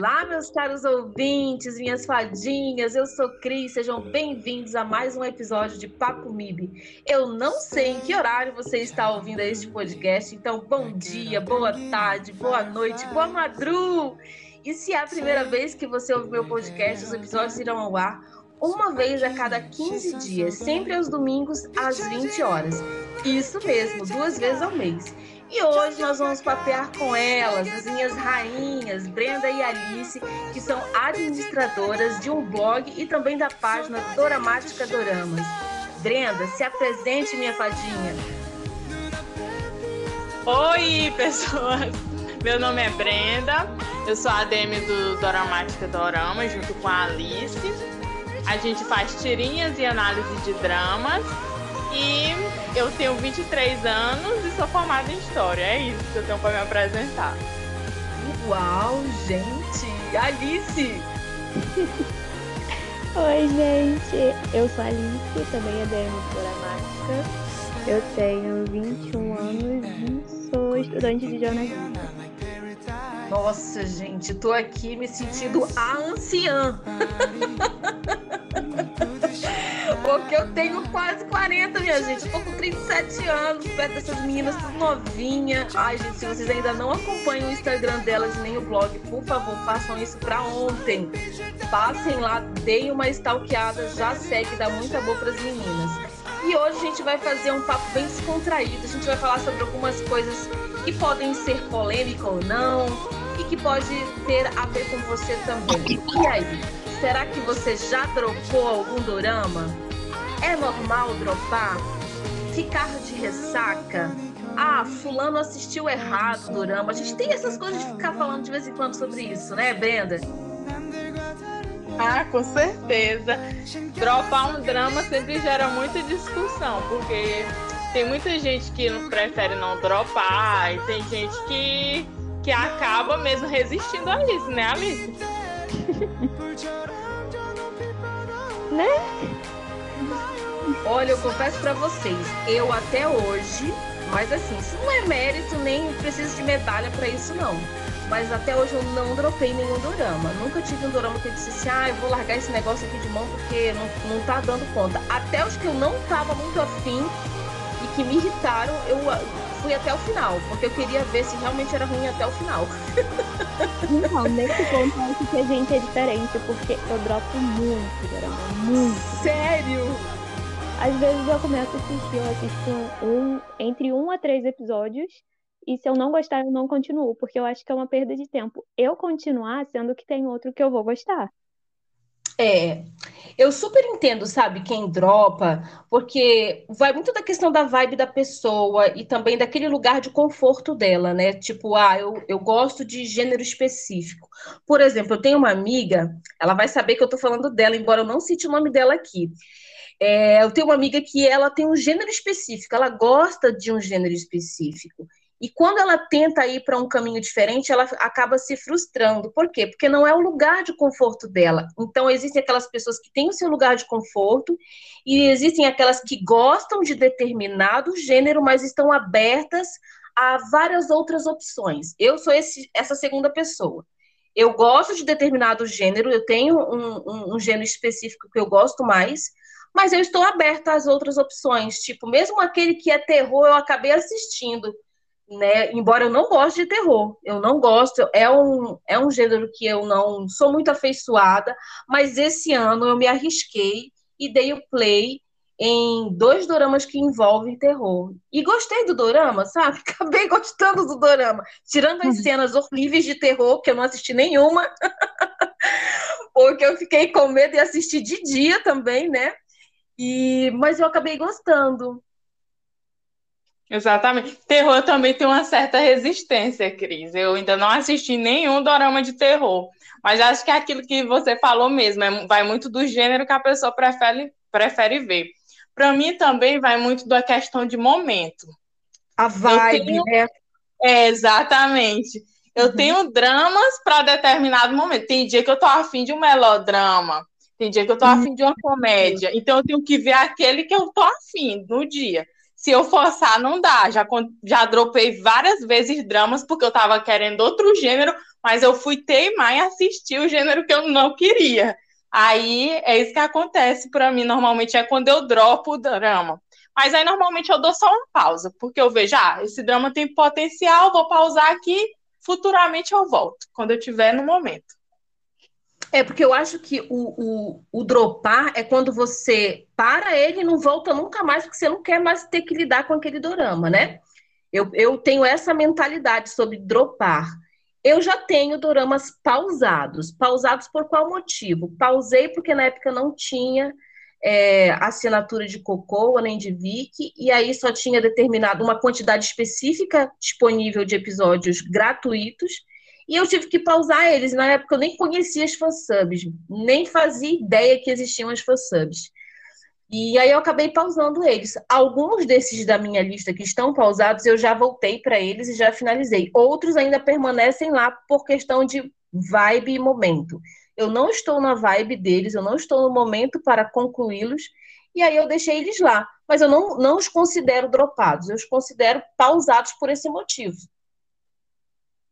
Olá, meus caros ouvintes, minhas fadinhas, eu sou Cris, sejam bem-vindos a mais um episódio de Papo MIB. Eu não sei em que horário você está ouvindo este podcast, então bom dia, boa tarde, boa noite, boa madru! E se é a primeira vez que você ouve meu podcast, os episódios irão ao ar uma vez a cada 15 dias, sempre aos domingos às 20 horas. Isso mesmo, duas vezes ao mês. E hoje nós vamos papear com elas, as minhas rainhas, Brenda e Alice, que são administradoras de um blog e também da página Doramática Doramas. Brenda, se apresente, minha fadinha. Oi, pessoas! Meu nome é Brenda, eu sou a ADM do Doramática Dorama, junto com a Alice. A gente faz tirinhas e análise de dramas e eu tenho 23 anos e sou formada em História. É isso que eu tenho para me apresentar. Uau, gente! Alice! Oi, gente! Eu sou a Alice, também é DM. Eu tenho 21 anos e sou estudante de jornalismo. Nossa, gente, tô aqui me sentindo a anciã. Porque eu tenho quase 40, minha gente. Tô com 37 anos, perto dessas meninas novinha. Ai, gente, se vocês ainda não acompanham o Instagram delas nem o blog, por favor, façam isso pra ontem. Passem lá, deem uma stalkeada, já segue, dá muita boa pras meninas. E hoje a gente vai fazer um papo bem descontraído. A gente vai falar sobre algumas coisas que podem ser polêmicas ou não, e que pode ter a ver com você também. E aí, será que você já dropou algum dorama? É normal dropar? Ficar de ressaca? Ah, fulano assistiu errado o dorama. A gente tem essas coisas de ficar falando de vez em quando sobre isso, né, Brenda? Ah, com certeza. Dropar um drama sempre gera muita discussão, porque tem muita gente que prefere não dropar, e tem gente que, que acaba mesmo resistindo a isso, né, Alice? né? Olha, eu confesso para vocês, eu até hoje, mas assim, isso não é mérito, nem preciso de medalha para isso não. Mas até hoje eu não dropei nenhum dorama. Nunca tive um dorama que eu disse assim, ah, eu vou largar esse negócio aqui de mão porque não, não tá dando conta. Até os que eu não tava muito afim e que me irritaram, eu fui até o final, porque eu queria ver se realmente era ruim até o final. Não, nesse ponto acho que a gente é diferente, porque eu dropo muito dorama, muito. Sério? Às vezes eu começo a assistir, eu assisto um, entre um a três episódios, e se eu não gostar, eu não continuo, porque eu acho que é uma perda de tempo. Eu continuar, sendo que tem outro que eu vou gostar. É, eu super entendo, sabe, quem dropa, porque vai muito da questão da vibe da pessoa e também daquele lugar de conforto dela, né? Tipo, ah, eu, eu gosto de gênero específico. Por exemplo, eu tenho uma amiga, ela vai saber que eu tô falando dela, embora eu não cite o nome dela aqui. É, eu tenho uma amiga que ela tem um gênero específico, ela gosta de um gênero específico. E quando ela tenta ir para um caminho diferente, ela acaba se frustrando. Por quê? Porque não é o lugar de conforto dela. Então, existem aquelas pessoas que têm o seu lugar de conforto, e existem aquelas que gostam de determinado gênero, mas estão abertas a várias outras opções. Eu sou esse, essa segunda pessoa. Eu gosto de determinado gênero, eu tenho um, um, um gênero específico que eu gosto mais, mas eu estou aberta às outras opções. Tipo, mesmo aquele que é terror, eu acabei assistindo, né? Embora eu não goste de terror, eu não gosto, é um, é um gênero que eu não sou muito afeiçoada, mas esse ano eu me arrisquei e dei o play em dois doramas que envolvem terror. E gostei do dorama, sabe? Acabei gostando do dorama. Tirando as uhum. cenas horríveis de terror, que eu não assisti nenhuma, porque eu fiquei com medo de assistir de dia também, né? E, mas eu acabei gostando. Exatamente. Terror também tem uma certa resistência, Cris. Eu ainda não assisti nenhum dorama de terror. Mas acho que é aquilo que você falou mesmo, é, vai muito do gênero que a pessoa prefere, prefere ver. Para mim também vai muito da questão de momento. A vibe, tenho... né? É, exatamente. Eu uhum. tenho dramas para determinado momento. Tem dia que eu tô afim de um melodrama. Tem dia que eu tô afim de uma comédia, então eu tenho que ver aquele que eu tô afim no dia. Se eu forçar, não dá. Já, já dropei várias vezes dramas porque eu tava querendo outro gênero, mas eu fui teimar em assistir o gênero que eu não queria. Aí é isso que acontece para mim normalmente é quando eu dropo o drama. Mas aí normalmente eu dou só uma pausa, porque eu vejo, ah, esse drama tem potencial, vou pausar aqui, futuramente eu volto, quando eu tiver no momento. É, porque eu acho que o, o, o dropar é quando você para ele e não volta nunca mais, porque você não quer mais ter que lidar com aquele dorama, né? Eu, eu tenho essa mentalidade sobre dropar. Eu já tenho doramas pausados. Pausados por qual motivo? Pausei porque na época não tinha é, assinatura de Cocoa nem de Vic, e aí só tinha determinado uma quantidade específica disponível de episódios gratuitos, e eu tive que pausar eles. Na época eu nem conhecia as fansubs, nem fazia ideia que existiam as fansubs. E aí eu acabei pausando eles. Alguns desses da minha lista que estão pausados, eu já voltei para eles e já finalizei. Outros ainda permanecem lá por questão de vibe e momento. Eu não estou na vibe deles, eu não estou no momento para concluí-los, e aí eu deixei eles lá. Mas eu não, não os considero dropados, eu os considero pausados por esse motivo.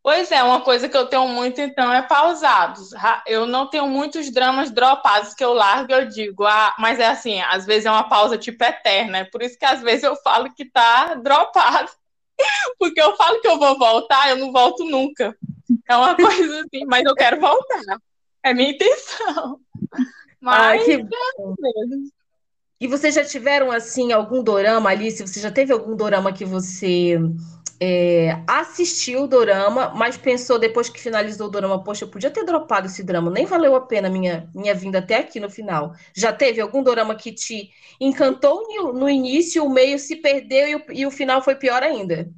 Pois é, uma coisa que eu tenho muito, então, é pausados. Eu não tenho muitos dramas dropados que eu largo eu digo, ah, mas é assim, às vezes é uma pausa tipo eterna, é por isso que às vezes eu falo que tá dropado. Porque eu falo que eu vou voltar, eu não volto nunca. É uma coisa assim, mas eu quero voltar. É minha intenção. Mas Ai, que bom. E vocês já tiveram, assim, algum dorama, Alice? Você já teve algum dorama que você é, assistiu o dorama, mas pensou depois que finalizou o dorama, poxa, eu podia ter dropado esse drama, nem valeu a pena minha minha vinda até aqui no final. Já teve algum dorama que te encantou no início, o meio se perdeu e o, e o final foi pior ainda?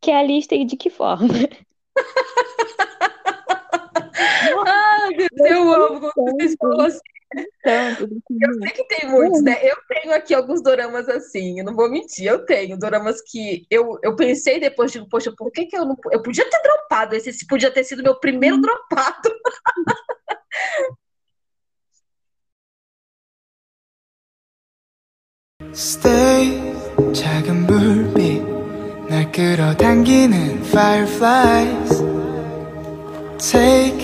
Que é a lista e de que forma? ah, Deus, eu amo quando vocês falam assim Tanto, eu sei que tem muitos, né? Eu tenho aqui alguns doramas assim, eu não vou mentir, eu tenho doramas que eu, eu pensei depois, digo, poxa, por que, que eu não. Eu podia ter dropado, esse podia ter sido meu primeiro dropado. Stay, 작은 불빛, 날 끌어당기는 fireflies. Take,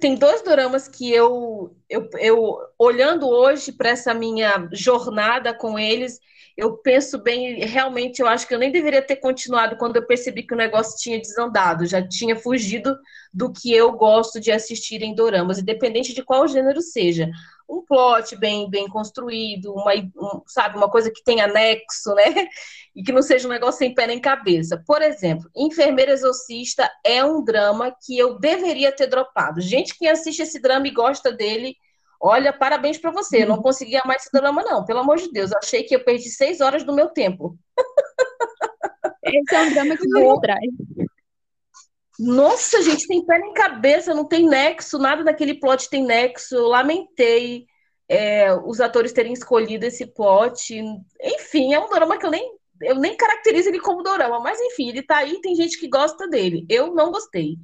Tem dois doramas que eu, eu, eu olhando hoje para essa minha jornada com eles, eu penso bem, realmente eu acho que eu nem deveria ter continuado quando eu percebi que o negócio tinha desandado, já tinha fugido do que eu gosto de assistir em doramas, independente de qual gênero seja um plot bem, bem construído, uma, um, sabe, uma coisa que tenha anexo, né? E que não seja um negócio sem pé nem cabeça. Por exemplo, Enfermeira Exorcista é um drama que eu deveria ter dropado. Gente que assiste esse drama e gosta dele, olha, parabéns para você. Eu não conseguia mais esse drama, não. Pelo amor de Deus, achei que eu perdi seis horas do meu tempo. Esse é um drama que não atrás. Nossa, gente, tem pé nem cabeça, não tem nexo, nada daquele plot tem nexo. Eu lamentei é, os atores terem escolhido esse plot. Enfim, é um drama que eu nem, eu nem caracterizo ele como dorama, mas enfim, ele tá aí, tem gente que gosta dele. Eu não gostei.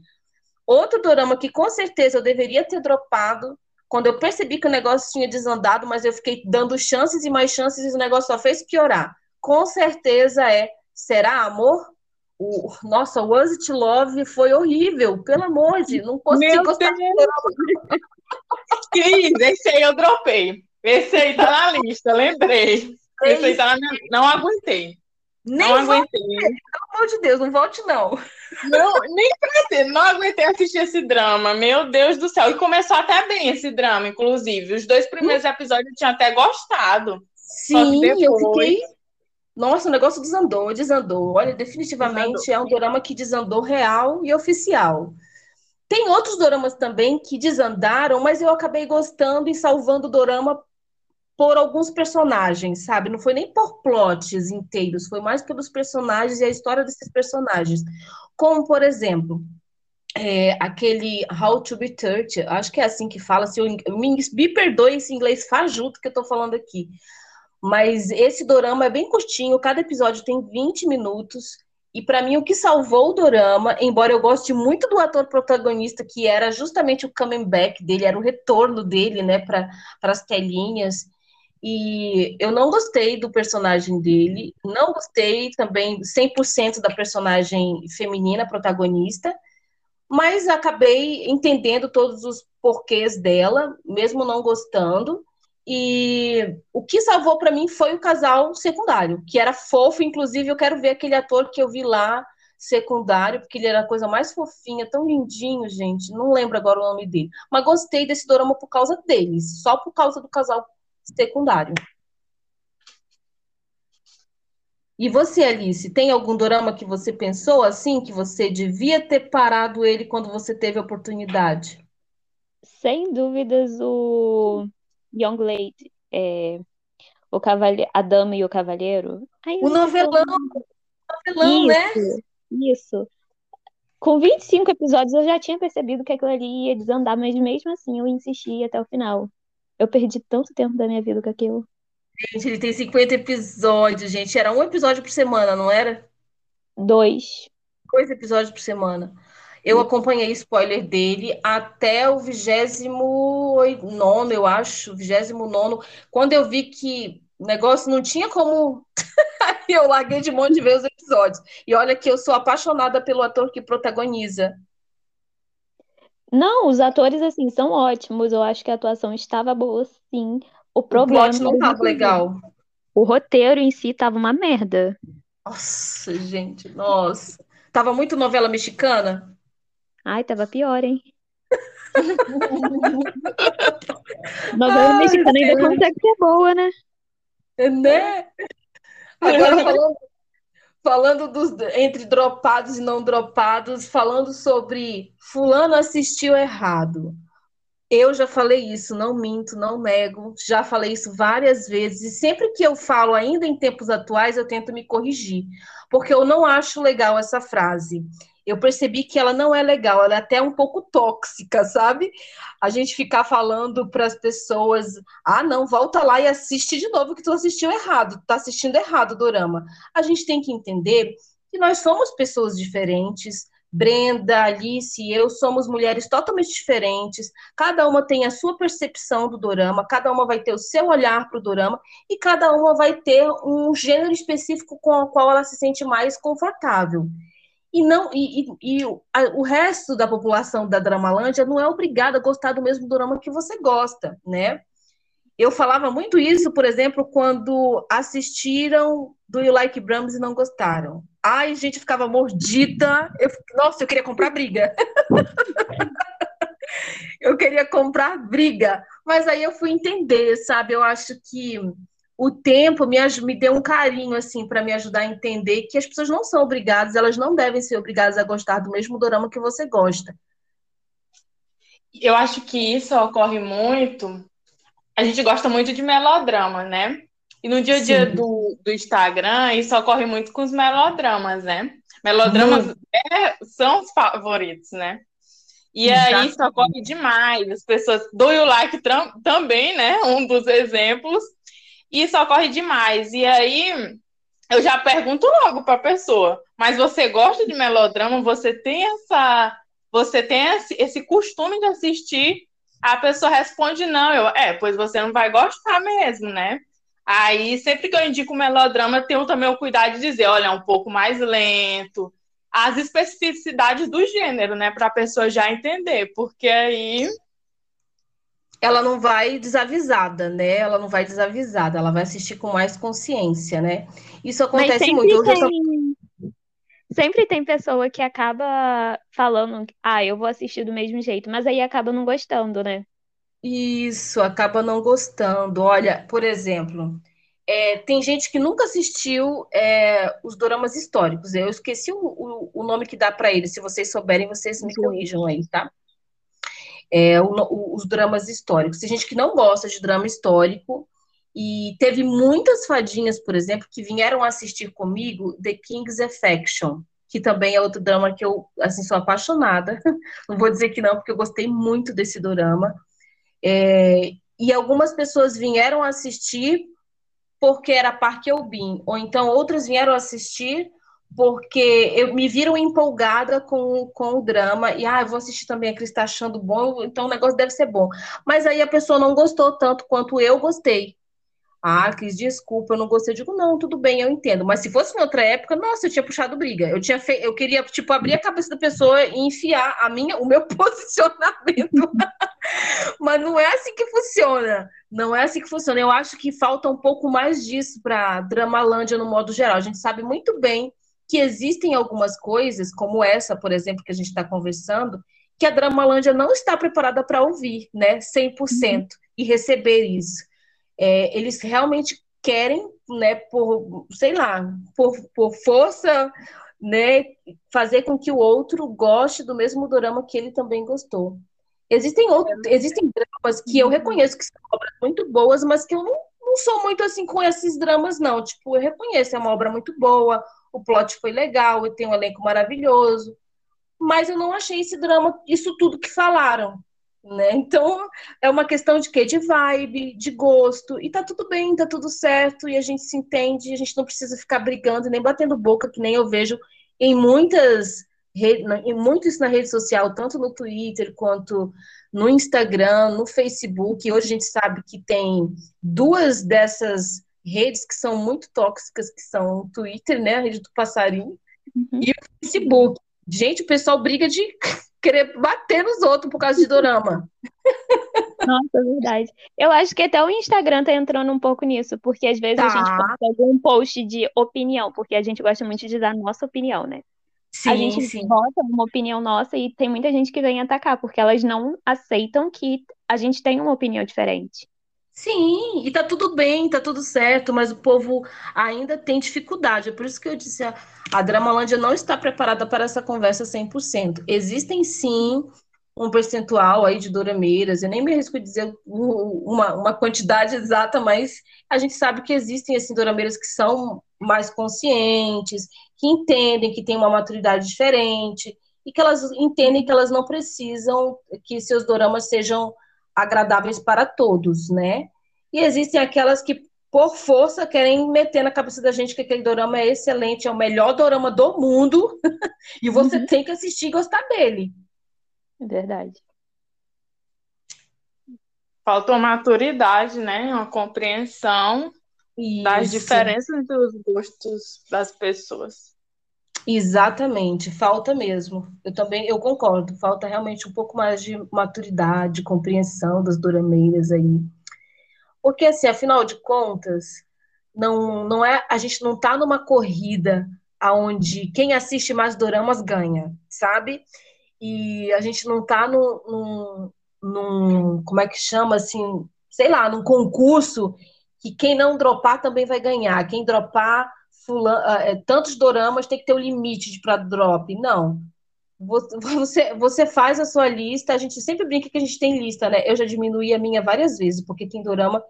Outro dorama que com certeza eu deveria ter dropado, quando eu percebi que o negócio tinha desandado, mas eu fiquei dando chances e mais chances e o negócio só fez piorar. Com certeza é Será Amor? O, nossa, o Was It Love foi horrível, pelo amor de não consigo gostar. Cris, esse aí eu dropei. Esse aí tá na lista, lembrei. Esse aí tá na minha... Não aguentei. Nem não aguentei. Pelo amor de Deus, não volte, não. Não, nem pra ter, não aguentei assistir esse drama. Meu Deus do céu. E começou até bem esse drama, inclusive. Os dois primeiros episódios eu tinha até gostado. Sim, depois... eu fiquei nossa, o negócio desandou, desandou. Olha, definitivamente desandou. é um dorama que desandou real e oficial. Tem outros doramas também que desandaram, mas eu acabei gostando e salvando o dorama por alguns personagens, sabe? Não foi nem por plots inteiros, foi mais pelos personagens e a história desses personagens. Como, por exemplo, é, aquele How to Be Touched, acho que é assim que fala, se eu, me, perdoe esse inglês fajuto que eu tô falando aqui. Mas esse dorama é bem curtinho, cada episódio tem 20 minutos. E para mim, o que salvou o dorama, embora eu goste muito do ator protagonista, que era justamente o coming back dele, era o retorno dele, né, para as telinhas. E eu não gostei do personagem dele, não gostei também 100% da personagem feminina protagonista, mas acabei entendendo todos os porquês dela, mesmo não gostando. E o que salvou para mim foi o casal secundário, que era fofo. Inclusive, eu quero ver aquele ator que eu vi lá, secundário, porque ele era a coisa mais fofinha, tão lindinho, gente. Não lembro agora o nome dele. Mas gostei desse dorama por causa deles, só por causa do casal secundário. E você, Alice, tem algum dorama que você pensou assim, que você devia ter parado ele quando você teve a oportunidade? Sem dúvidas, o Young Lady, é, o cavale... a Dama e o Cavaleiro. Ai, o novelão, novelão, né? isso, né? Isso. Com 25 episódios eu já tinha percebido que aquilo ali ia desandar, mas mesmo assim eu insisti até o final. Eu perdi tanto tempo da minha vida com aquilo. Gente, ele tem 50 episódios, gente. Era um episódio por semana, não era? Dois. Dois episódios por semana. Eu acompanhei spoiler dele até o 29, eu acho, 29. Quando eu vi que o negócio não tinha como. eu larguei de mão de ver os episódios. E olha que eu sou apaixonada pelo ator que protagoniza. Não, os atores, assim, são ótimos. Eu acho que a atuação estava boa, sim. O problema. O plot não estava legal. O roteiro em si estava uma merda. Nossa, gente, nossa. Tava muito novela mexicana? Ai, tava pior, hein? Novela mexicana ainda consegue ser boa, né? Né? Agora falando, falando dos, entre dropados e não dropados, falando sobre fulano assistiu errado. Eu já falei isso, não minto, não nego, já falei isso várias vezes, e sempre que eu falo, ainda em tempos atuais, eu tento me corrigir, porque eu não acho legal essa frase eu percebi que ela não é legal, ela é até um pouco tóxica, sabe? A gente ficar falando para as pessoas: ah, não, volta lá e assiste de novo que tu assistiu errado, tá assistindo errado o dorama. A gente tem que entender que nós somos pessoas diferentes. Brenda, Alice e eu somos mulheres totalmente diferentes. Cada uma tem a sua percepção do dorama, cada uma vai ter o seu olhar para o dorama e cada uma vai ter um gênero específico com o qual ela se sente mais confortável e não e, e, e a, o resto da população da Dramalândia não é obrigada a gostar do mesmo drama que você gosta, né? Eu falava muito isso, por exemplo, quando assistiram do You Like Brahms e não gostaram. Ai, gente, ficava mordida. Eu, nossa, eu queria comprar briga. eu queria comprar briga. Mas aí eu fui entender, sabe? Eu acho que o tempo me, me deu um carinho, assim, para me ajudar a entender que as pessoas não são obrigadas, elas não devem ser obrigadas a gostar do mesmo dorama que você gosta. Eu acho que isso ocorre muito. A gente gosta muito de melodrama, né? E no dia a dia do, do Instagram, isso ocorre muito com os melodramas, né? Melodramas é, são os favoritos, né? E Exatamente. aí isso ocorre demais. As pessoas do You Like também, né? Um dos exemplos isso ocorre demais. E aí eu já pergunto logo para a pessoa: mas você gosta de melodrama? Você tem essa, você tem esse, costume de assistir? A pessoa responde não. Eu, é, pois você não vai gostar mesmo, né? Aí, sempre que eu indico melodrama, tenho também o cuidado de dizer, olha, é um pouco mais lento, as especificidades do gênero, né, para a pessoa já entender, porque aí ela não vai desavisada, né? Ela não vai desavisada, ela vai assistir com mais consciência, né? Isso acontece muito. Tem... Tô... Sempre tem pessoa que acaba falando, ah, eu vou assistir do mesmo jeito, mas aí acaba não gostando, né? Isso, acaba não gostando. Olha, por exemplo, é, tem gente que nunca assistiu é, os doramas históricos. Eu esqueci o, o, o nome que dá para eles. Se vocês souberem, vocês me corrijam aí, tá? É, o, o, os dramas históricos. Tem gente que não gosta de drama histórico, e teve muitas fadinhas, por exemplo, que vieram assistir comigo The King's Affection, que também é outro drama que eu, assim, sou apaixonada. Não vou dizer que não, porque eu gostei muito desse drama. É, e algumas pessoas vieram assistir porque era Park Eubin, ou então outras vieram assistir porque eu me viram empolgada com, com o drama, e ah, eu vou assistir também, a Cris está achando bom, então o negócio deve ser bom. Mas aí a pessoa não gostou tanto quanto eu gostei. Ah, Cris, desculpa, eu não gostei. Eu digo, não, tudo bem, eu entendo. Mas se fosse em outra época, nossa, eu tinha puxado briga. Eu tinha fe... eu queria, tipo, abrir a cabeça da pessoa e enfiar a minha, o meu posicionamento. Mas não é assim que funciona. Não é assim que funciona. Eu acho que falta um pouco mais disso para Dramalândia no modo geral. A gente sabe muito bem que existem algumas coisas, como essa, por exemplo, que a gente está conversando, que a Dramalândia não está preparada para ouvir, né, 100%, uhum. e receber isso. É, eles realmente querem, né, por, sei lá, por, por força, né, fazer com que o outro goste do mesmo drama que ele também gostou. Existem outros, existem dramas que eu uhum. reconheço que são obras muito boas, mas que eu não, não sou muito assim com esses dramas, não. Tipo, eu reconheço, é uma obra muito boa, o plot foi legal, tem um elenco maravilhoso, mas eu não achei esse drama, isso tudo que falaram, né? Então, é uma questão de quê? De vibe, de gosto, e tá tudo bem, tá tudo certo, e a gente se entende, a gente não precisa ficar brigando nem batendo boca, que nem eu vejo em muitas em muito isso na rede social, tanto no Twitter quanto no Instagram, no Facebook. Hoje a gente sabe que tem duas dessas redes que são muito tóxicas, que são o Twitter, né, a rede do passarinho, uhum. e o Facebook. Gente, o pessoal briga de querer bater nos outros por causa de dorama. Nossa, é verdade. Eu acho que até o Instagram tá entrando um pouco nisso, porque às vezes tá. a gente posta algum post de opinião, porque a gente gosta muito de dar nossa opinião, né? Sim, a gente sim. bota uma opinião nossa e tem muita gente que vem atacar, porque elas não aceitam que a gente tem uma opinião diferente. Sim, e tá tudo bem, tá tudo certo, mas o povo ainda tem dificuldade. É por isso que eu disse, a, a Dramalândia não está preparada para essa conversa 100%. Existem sim um percentual aí de dorameiras, eu nem me arrisco dizer uma, uma quantidade exata, mas a gente sabe que existem assim dorameiras que são mais conscientes, que entendem que tem uma maturidade diferente e que elas entendem que elas não precisam que seus doramas sejam agradáveis para todos, né? E existem aquelas que, por força, querem meter na cabeça da gente que aquele dorama é excelente, é o melhor dorama do mundo, e você uhum. tem que assistir e gostar dele. É verdade. Faltou maturidade, né? Uma compreensão Isso. das diferenças dos gostos das pessoas. Exatamente, falta mesmo. Eu também, eu concordo, falta realmente um pouco mais de maturidade, compreensão das durameiras aí. Porque assim, afinal de contas, não, não é, a gente não tá numa corrida aonde quem assiste mais doramas ganha, sabe? E a gente não tá num, num, num como é que chama assim, sei lá, num concurso que quem não dropar também vai ganhar. Quem dropar é, tantos doramas tem que ter um limite para drop. Não. Você, você faz a sua lista, a gente sempre brinca que a gente tem lista, né? Eu já diminuí a minha várias vezes, porque tem dorama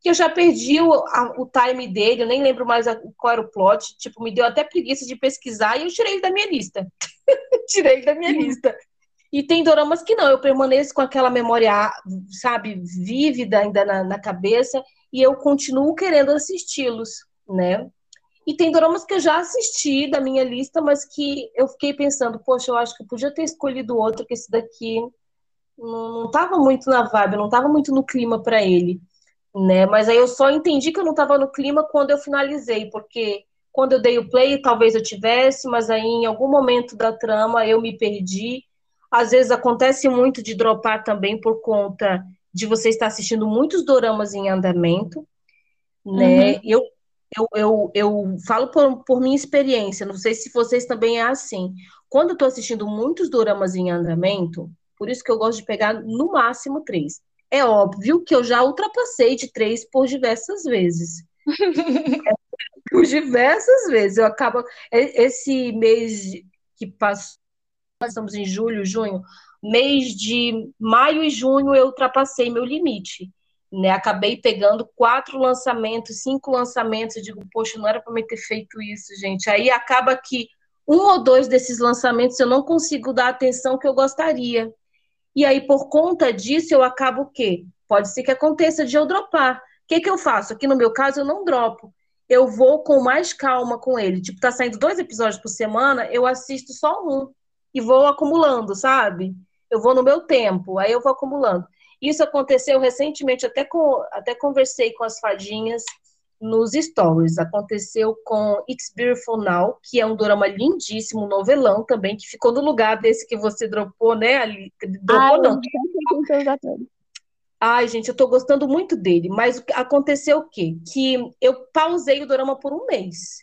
que eu já perdi o, a, o time dele, eu nem lembro mais a, qual era o plot, tipo, me deu até preguiça de pesquisar e eu tirei ele da minha lista. tirei ele da minha lista. E tem doramas que não, eu permaneço com aquela memória, sabe, vívida ainda na, na cabeça e eu continuo querendo assisti-los, né? E tem dramas que eu já assisti da minha lista, mas que eu fiquei pensando, poxa, eu acho que eu podia ter escolhido outro, que esse daqui não, estava muito na vibe, não estava muito no clima para ele, né? Mas aí eu só entendi que eu não estava no clima quando eu finalizei, porque quando eu dei o play, talvez eu tivesse, mas aí em algum momento da trama eu me perdi. Às vezes acontece muito de dropar também por conta de você estar assistindo muitos doramas em andamento, né? Uhum. Eu eu, eu, eu falo por, por minha experiência, não sei se vocês também é assim. Quando eu estou assistindo muitos doramas em andamento, por isso que eu gosto de pegar no máximo três. É óbvio que eu já ultrapassei de três por diversas vezes. por diversas vezes. Eu acabo. Esse mês que passou, nós estamos em julho, junho, mês de maio e junho eu ultrapassei meu limite né? Acabei pegando quatro lançamentos, cinco lançamentos, eu digo, poxa, não era para me ter feito isso, gente. Aí acaba que um ou dois desses lançamentos eu não consigo dar a atenção que eu gostaria. E aí, por conta disso, eu acabo o quê? Pode ser que aconteça de eu dropar. O que, que eu faço? Aqui no meu caso, eu não dropo. eu vou com mais calma com ele. Tipo, tá saindo dois episódios por semana, eu assisto só um e vou acumulando, sabe? Eu vou no meu tempo, aí eu vou acumulando. Isso aconteceu recentemente, até, com, até conversei com as fadinhas nos stories. Aconteceu com It's Beautiful Now, que é um drama lindíssimo, novelão também, que ficou no lugar desse que você dropou, né? Ali, dropou, não. Ai, gente, eu tô gostando muito dele, mas aconteceu o quê? Que eu pausei o drama por um mês.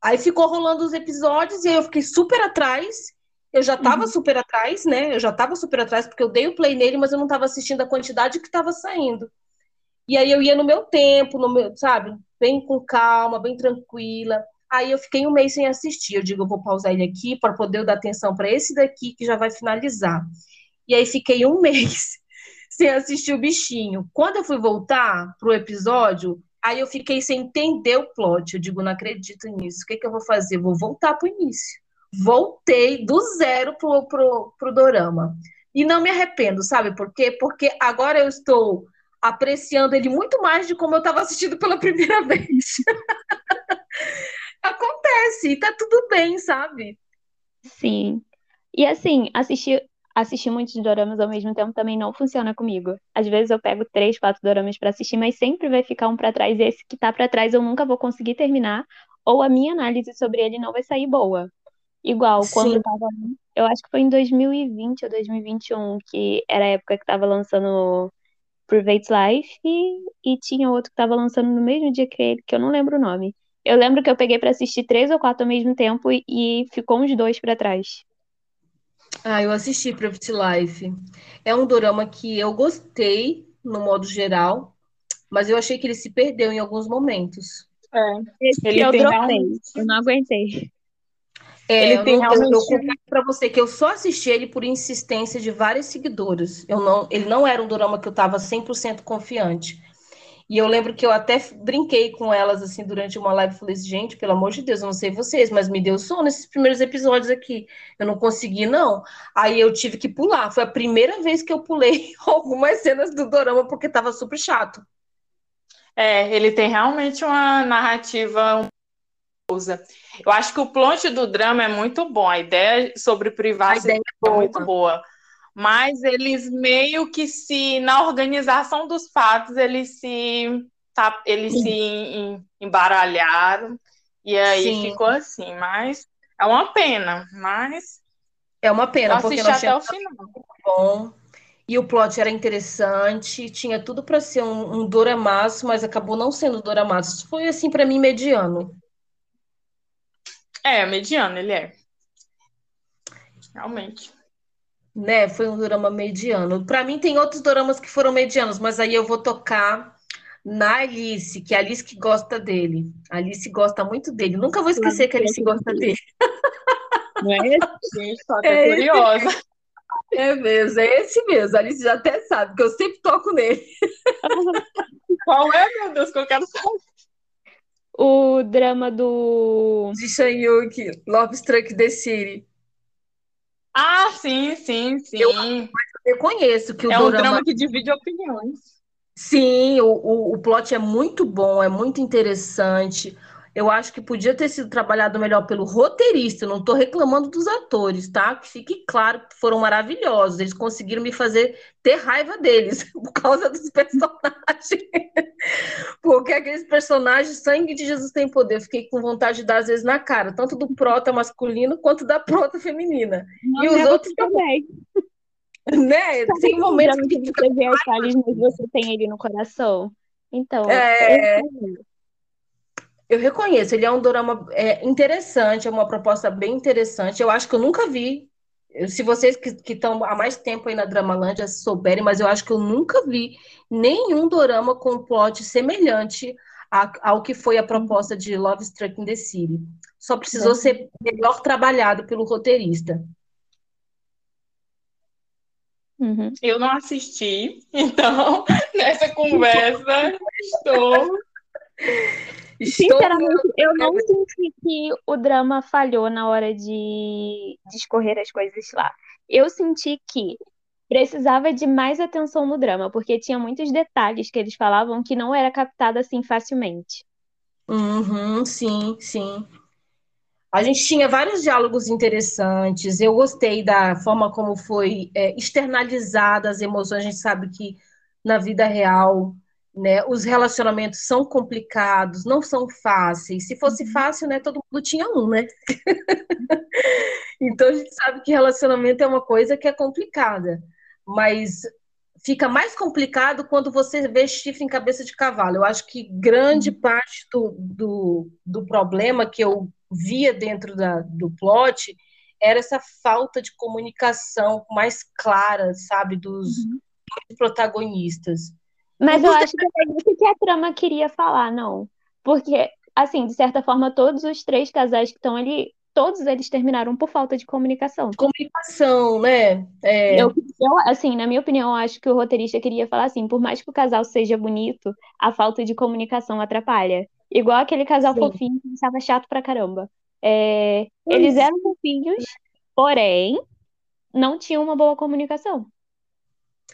Aí ficou rolando os episódios e eu fiquei super atrás. Eu já tava uhum. super atrás, né? Eu já tava super atrás porque eu dei o play nele, mas eu não tava assistindo a quantidade que tava saindo. E aí eu ia no meu tempo, no meu, sabe? Bem com calma, bem tranquila. Aí eu fiquei um mês sem assistir. Eu digo, eu vou pausar ele aqui para poder dar atenção para esse daqui que já vai finalizar. E aí fiquei um mês sem assistir o bichinho. Quando eu fui voltar pro episódio, aí eu fiquei sem entender o plot. Eu digo, não acredito nisso. O que, que eu vou fazer? Vou voltar pro início. Voltei do zero pro, pro, pro dorama. E não me arrependo, sabe por quê? Porque agora eu estou apreciando ele muito mais de como eu estava assistindo pela primeira vez. Acontece, e tá tudo bem, sabe? Sim. E assim, assistir assistir muitos doramas ao mesmo tempo também não funciona comigo. Às vezes eu pego três, quatro doramas para assistir, mas sempre vai ficar um para trás e esse que tá para trás eu nunca vou conseguir terminar, ou a minha análise sobre ele não vai sair boa. Igual, quando Sim. tava. Eu acho que foi em 2020 ou 2021, que era a época que tava lançando Private Life, e, e tinha outro que tava lançando no mesmo dia que ele, que eu não lembro o nome. Eu lembro que eu peguei para assistir três ou quatro ao mesmo tempo e, e ficou uns dois para trás. Ah, eu assisti Private Life. É um dorama que eu gostei, no modo geral, mas eu achei que ele se perdeu em alguns momentos. É, Esse ele eu tem realmente... eu não aguentei. É, ele tem realmente... eu, confesso para você que eu só assisti ele por insistência de várias seguidoras. Eu não, ele não era um dorama que eu estava 100% confiante. E eu lembro que eu até brinquei com elas assim durante uma live, falei assim, gente, pelo amor de Deus, eu não sei vocês, mas me deu sono nesses primeiros episódios aqui. Eu não consegui não. Aí eu tive que pular. Foi a primeira vez que eu pulei algumas cenas do dorama porque estava super chato. É, ele tem realmente uma narrativa eu acho que o plot do drama é muito bom, a ideia sobre privacidade é, é muito boa mas eles meio que se, na organização dos fatos, eles se, tá, eles se embaralharam, e aí Sim. ficou assim, mas é uma pena, mas... É uma pena, porque nós até o final. Bom, e o plot era interessante, tinha tudo para ser um, um doramaço, mas acabou não sendo doramaço. Foi assim para mim mediano. É, mediano ele é. Realmente né? Foi um drama mediano. Para mim tem outros dramas que foram medianos, mas aí eu vou tocar na Alice, que é a Alice que gosta dele. A Alice gosta muito dele. Nunca vou esquecer que a Alice gosta dele. Não é esse? Gente, tô até é curiosa. Esse. É mesmo, é esse mesmo. A Alice já até sabe, que eu sempre toco nele. Qual é, meu Deus, que eu quero saber? O drama do. De Shanyuki, Love Struck the City. Ah, sim, sim, sim. Eu, eu conheço que o É um drama que divide opiniões. Sim, o, o, o plot é muito bom, é muito interessante. Eu acho que podia ter sido trabalhado melhor pelo roteirista. Eu não estou reclamando dos atores, tá? Que fique claro que foram maravilhosos. Eles conseguiram me fazer ter raiva deles por causa dos personagens. Porque aqueles personagens, sangue de Jesus tem poder. Eu fiquei com vontade de dar às vezes na cara, tanto do prota masculino quanto da prota feminina. Não, e os outros também. Né? Sabe tem momentos que você vê falhas, mas você tem ele no coração. Então, é... é eu reconheço, ele é um drama é, interessante, é uma proposta bem interessante. Eu acho que eu nunca vi. Se vocês que estão há mais tempo aí na Dramalândia souberem, mas eu acho que eu nunca vi nenhum dorama com um plot semelhante a, ao que foi a proposta de Love Struck in the City. Só precisou é. ser melhor trabalhado pelo roteirista. Uhum. Eu não assisti, então nessa conversa estou Sinceramente, eu não senti que o drama falhou na hora de discorrer as coisas lá. Eu senti que precisava de mais atenção no drama, porque tinha muitos detalhes que eles falavam que não era captado assim facilmente. Uhum, sim, sim. A gente tinha vários diálogos interessantes. Eu gostei da forma como foi é, externalizada as emoções. A gente sabe que na vida real, né, os relacionamentos são complicados, não são fáceis. Se fosse fácil, né, todo mundo tinha um, né? então a gente sabe que relacionamento é uma coisa que é complicada, mas fica mais complicado quando você vê chifre em cabeça de cavalo. Eu acho que grande parte do, do, do problema que eu via dentro da, do plot era essa falta de comunicação mais clara, sabe, dos uhum. protagonistas. Mas eu acho que é isso que a trama queria falar, não. Porque, assim, de certa forma, todos os três casais que estão ali, todos eles terminaram por falta de comunicação. Comunicação, né? É... Eu, eu, assim, na minha opinião, eu acho que o roteirista queria falar assim, por mais que o casal seja bonito, a falta de comunicação atrapalha. Igual aquele casal Sim. fofinho que estava chato pra caramba. É, eles eram fofinhos, porém, não tinham uma boa comunicação.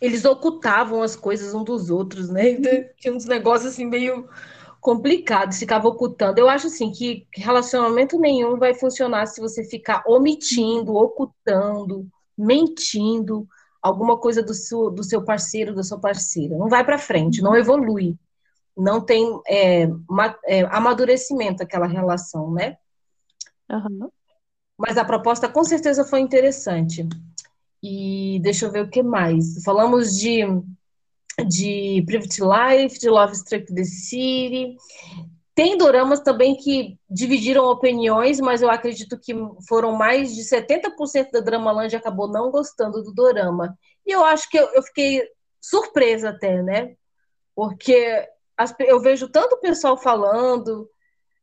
Eles ocultavam as coisas um dos outros, né? Então, tinha uns negócios assim meio complicados, ficava ocultando. Eu acho assim que relacionamento nenhum vai funcionar se você ficar omitindo, ocultando, mentindo alguma coisa do seu, do seu parceiro, da sua parceira. Não vai para frente, não evolui não tem é, é, amadurecimento aquela relação, né? Uhum. Mas a proposta com certeza foi interessante. E deixa eu ver o que mais. Falamos de, de Private Life, de Love Struck the City. Tem doramas também que dividiram opiniões, mas eu acredito que foram mais de 70% da Dramaland acabou não gostando do dorama. E eu acho que eu, eu fiquei surpresa até, né? Porque as, eu vejo tanto pessoal falando,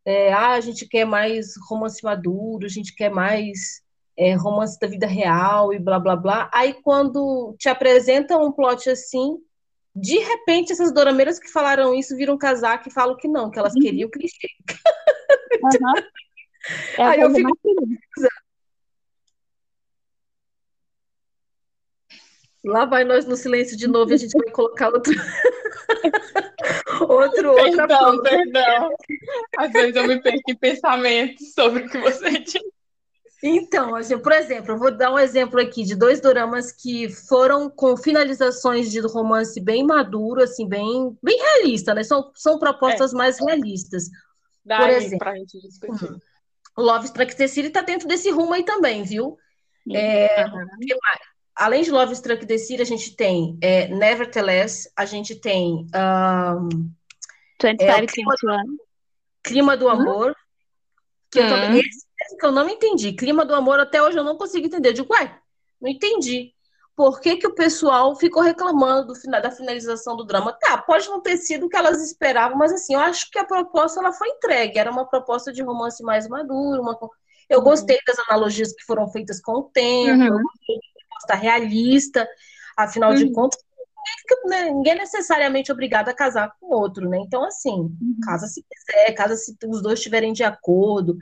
é, ah, a gente quer mais romance maduro, a gente quer mais é, romance da vida real e blá blá blá. Aí quando te apresentam um plot assim, de repente essas dorameiras que falaram isso viram casaco e falam que não, que elas uhum. queriam o clichê. Uhum. É Aí eu fico. Lá vai nós no silêncio de novo e a gente vai colocar outro. outro, outra Perdão, perdão. Às vezes eu me perco em pensamentos sobre o que você disse. Então, assim, por exemplo, eu vou dar um exemplo aqui de dois dramas que foram com finalizações de romance bem maduro, assim, bem, bem realista, né? São, são propostas é. mais realistas. Dá por exemplo, pra gente discutir. Hum, Love Struck the City tá dentro desse rumo aí também, viu? É, uhum além de Love Struck the City, a gente tem é, Nevertheless, a gente tem um, 25, é, clima, do, clima do Amor, que, eu também, esse, que eu não entendi. Clima do Amor, até hoje eu não consigo entender. Eu digo, ué, não entendi. Por que, que o pessoal ficou reclamando do final, da finalização do drama? Tá, pode não ter sido o que elas esperavam, mas assim, eu acho que a proposta ela foi entregue. Era uma proposta de romance mais maduro. Uma... Eu uhum. gostei das analogias que foram feitas com o tempo, uhum. eu gostei proposta realista, afinal uhum. de contas, né, ninguém é necessariamente obrigado a casar com outro, né? Então, assim, uhum. casa se quiser, casa se os dois estiverem de acordo.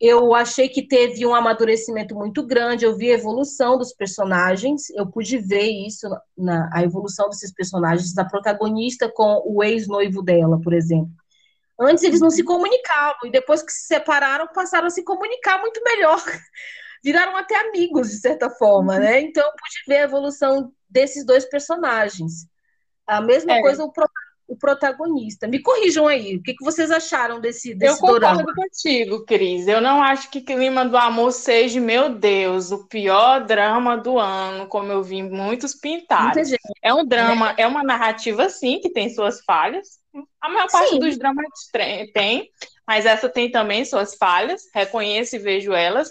Eu achei que teve um amadurecimento muito grande, eu vi a evolução dos personagens, eu pude ver isso, na, a evolução desses personagens, da protagonista com o ex-noivo dela, por exemplo. Antes eles não se comunicavam, e depois que se separaram, passaram a se comunicar muito melhor viraram até amigos, de certa forma, né? Então eu pude ver a evolução desses dois personagens. A mesma é. coisa o, pro, o, protagonista. Me corrijam aí, o que, que vocês acharam desse, desse Eu concordo dorama? contigo, Cris. Eu não acho que Clima do Amor seja, meu Deus, o pior drama do ano, como eu vi muitos pintados. É um drama, é. é uma narrativa, sim, que tem suas falhas. A maior parte sim. dos dramas tem, mas essa tem também suas falhas, reconheço e vejo elas.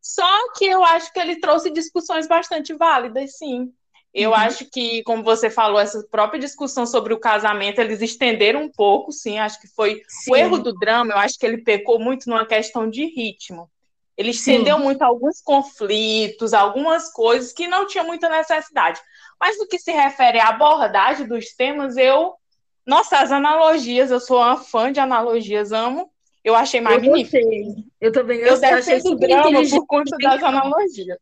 Só que eu acho que ele trouxe discussões bastante válidas, sim. Eu uhum. acho que, como você falou, essa própria discussão sobre o casamento, eles estenderam um pouco, sim. Acho que foi sim. o erro do drama. Eu acho que ele pecou muito numa questão de ritmo. Ele estendeu sim. muito alguns conflitos, algumas coisas que não tinha muita necessidade. Mas no que se refere à abordagem dos temas, eu. Nossa, as analogias, eu sou uma fã de analogias, amo. Eu achei magnífico. Eu, gostei. eu também eu, eu achei do drama por conta das analogias.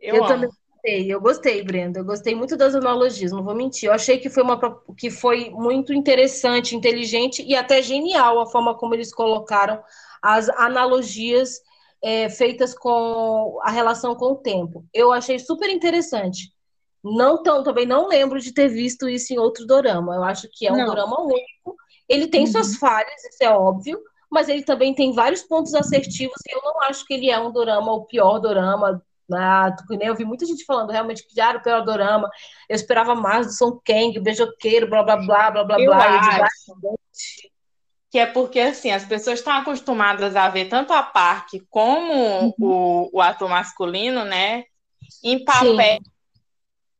Eu, eu também gostei, eu gostei, Brenda. Eu gostei muito das analogias, não vou mentir. Eu achei que foi uma que foi muito interessante, inteligente e até genial a forma como eles colocaram as analogias é, feitas com a relação com o tempo. Eu achei super interessante. Não tão, também não lembro de ter visto isso em outro dorama. Eu acho que é um não. dorama único. Ele tem uhum. suas falhas, isso é óbvio, mas ele também tem vários pontos assertivos e eu não acho que ele é um dorama o pior dorama ah, eu vi muita gente falando realmente que já era o pior dorama. Eu esperava mais do Son Kang, beijoqueiro, blá blá blá blá blá eu blá. Que é porque assim as pessoas estão acostumadas a ver tanto a Park como uhum. o, o ator masculino, né? Em papéis,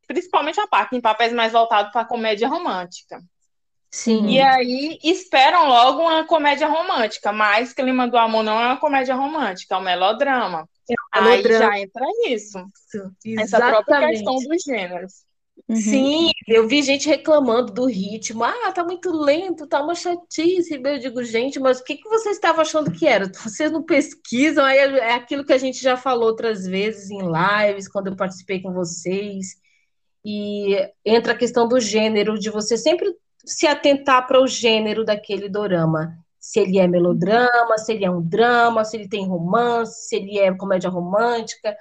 principalmente a Park, em papéis mais voltados para comédia romântica. Sim. E aí esperam logo uma comédia romântica, mas Clima do Amor não é uma comédia romântica, é um melodrama. Aí já entra isso. isso. Essa própria questão dos gêneros. Uhum. Sim, eu vi gente reclamando do ritmo. Ah, tá muito lento, tá uma chatice. Eu digo, gente, mas o que, que vocês estavam achando que era? Vocês não pesquisam? Aí é aquilo que a gente já falou outras vezes em lives, quando eu participei com vocês. E entra a questão do gênero, de você sempre se atentar para o gênero daquele dorama. Se ele é melodrama, se ele é um drama, se ele tem romance, se ele é comédia romântica.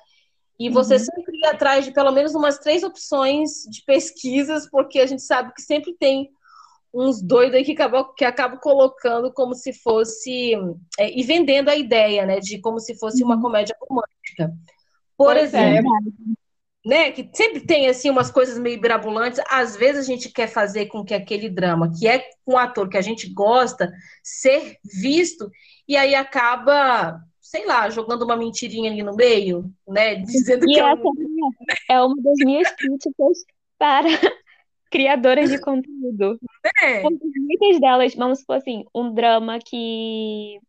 E você uhum. sempre ir atrás de pelo menos umas três opções de pesquisas, porque a gente sabe que sempre tem uns doidos aí que acabam, que acabam colocando como se fosse. É, e vendendo a ideia, né? De como se fosse uma uhum. comédia romântica. Por pois é. exemplo, é né, que sempre tem assim umas coisas meio birabulantes. Às vezes a gente quer fazer com que aquele drama, que é um ator que a gente gosta, ser visto e aí acaba, sei lá, jogando uma mentirinha ali no meio, né, dizendo e que é, um... é uma das minhas críticas para criadoras de conteúdo. É. Muitas delas, vamos supor assim, um drama que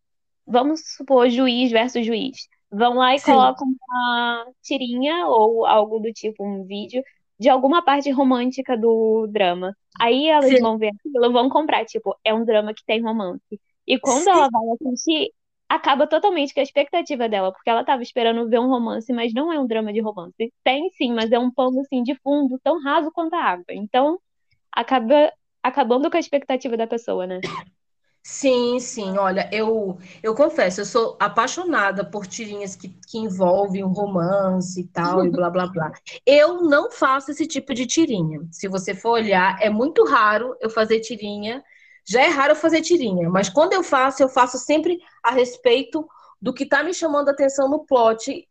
vamos supor juiz versus juiz vão lá e Sim. colocam uma tirinha ou algo do tipo, um vídeo de alguma parte romântica do drama. Aí elas Sim. vão ver aquilo, vão comprar, tipo, é um drama que tem romance. E quando Sim. ela vai assistir, acaba totalmente com a expectativa dela, porque ela estava esperando ver um romance, mas não é um drama de romance. Tem sim, mas é um pano assim de fundo, tão raso quanto a água. Então, acaba acabando com a expectativa da pessoa, né? Sim, sim. Olha, eu, eu confesso, eu sou apaixonada por tirinhas que, que envolvem um romance e tal, e blá, blá, blá. Eu não faço esse tipo de tirinha. Se você for olhar, é muito raro eu fazer tirinha. Já é raro eu fazer tirinha, mas quando eu faço, eu faço sempre a respeito do que está me chamando a atenção no plot.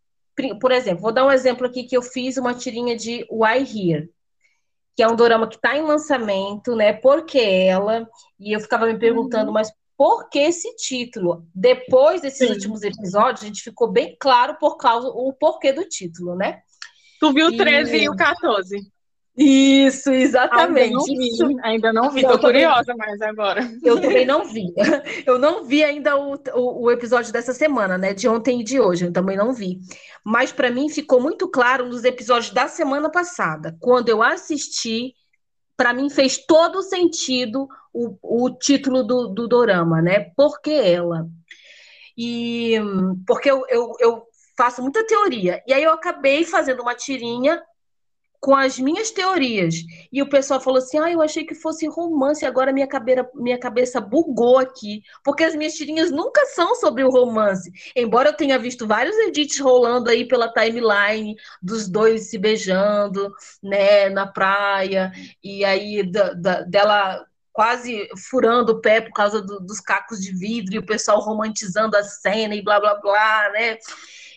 Por exemplo, vou dar um exemplo aqui que eu fiz uma tirinha de Why Here, que é um dorama que está em lançamento, né? Por que ela? E eu ficava me perguntando, uhum. mas por que esse título? Depois desses Sim. últimos episódios, a gente ficou bem claro por causa o porquê do título, né? Tu viu o 13 e, e o 14? Isso, exatamente. Ainda não vi, ainda não vi. Tô curiosa mais agora. Eu também não vi. Eu não vi ainda o, o, o, episódio dessa semana, né? De ontem e de hoje, eu também não vi. Mas para mim ficou muito claro nos episódios da semana passada. Quando eu assisti, para mim fez todo sentido o, o título do, do Dorama, né? Por que ela? E porque eu, eu, eu faço muita teoria. E aí eu acabei fazendo uma tirinha com as minhas teorias. E o pessoal falou assim: ah, eu achei que fosse romance, agora minha, cabeça, minha cabeça bugou aqui. Porque as minhas tirinhas nunca são sobre o romance. Embora eu tenha visto vários edits rolando aí pela timeline dos dois se beijando, né, na praia, e aí da, da, dela quase furando o pé por causa do, dos cacos de vidro e o pessoal romantizando a cena e blá blá blá, né?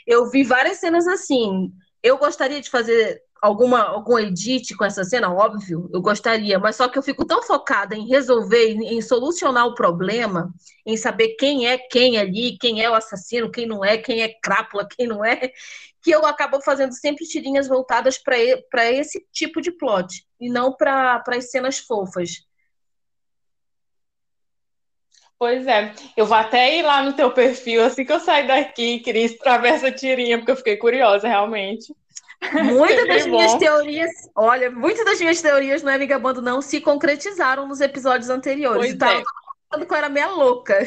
Eu vi várias cenas assim. Eu gostaria de fazer alguma algum edit com essa cena, óbvio, eu gostaria, mas só que eu fico tão focada em resolver, em, em, solucionar o problema, em saber quem é quem ali, quem é o assassino, quem não é, quem é crápula, quem não é, que eu acabo fazendo sempre tirinhas voltadas para esse tipo de plot e não para as cenas fofas. Pois é, eu vou até ir lá no teu perfil assim que eu sair daqui, Cris, para ver essa tirinha, porque eu fiquei curiosa realmente. Muitas das minhas teorias, olha, muitas das minhas teorias não é Ligabando não se concretizaram nos episódios anteriores. Pois então, é. eu tô qual era meia louca.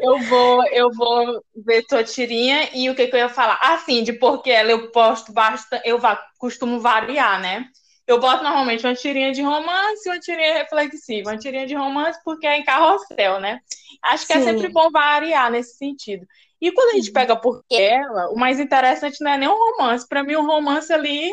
eu vou, eu vou ver tua tirinha e o que, que eu ia falar? Assim, de porque ela eu posto bastante, eu costumo variar, né? Eu boto normalmente uma tirinha de romance e uma tirinha reflexiva. Uma tirinha de romance porque é em carrossel, né? Acho que Sim. é sempre bom variar nesse sentido. E quando a gente pega por ela, o mais interessante não é nem um romance. Para mim, um romance ali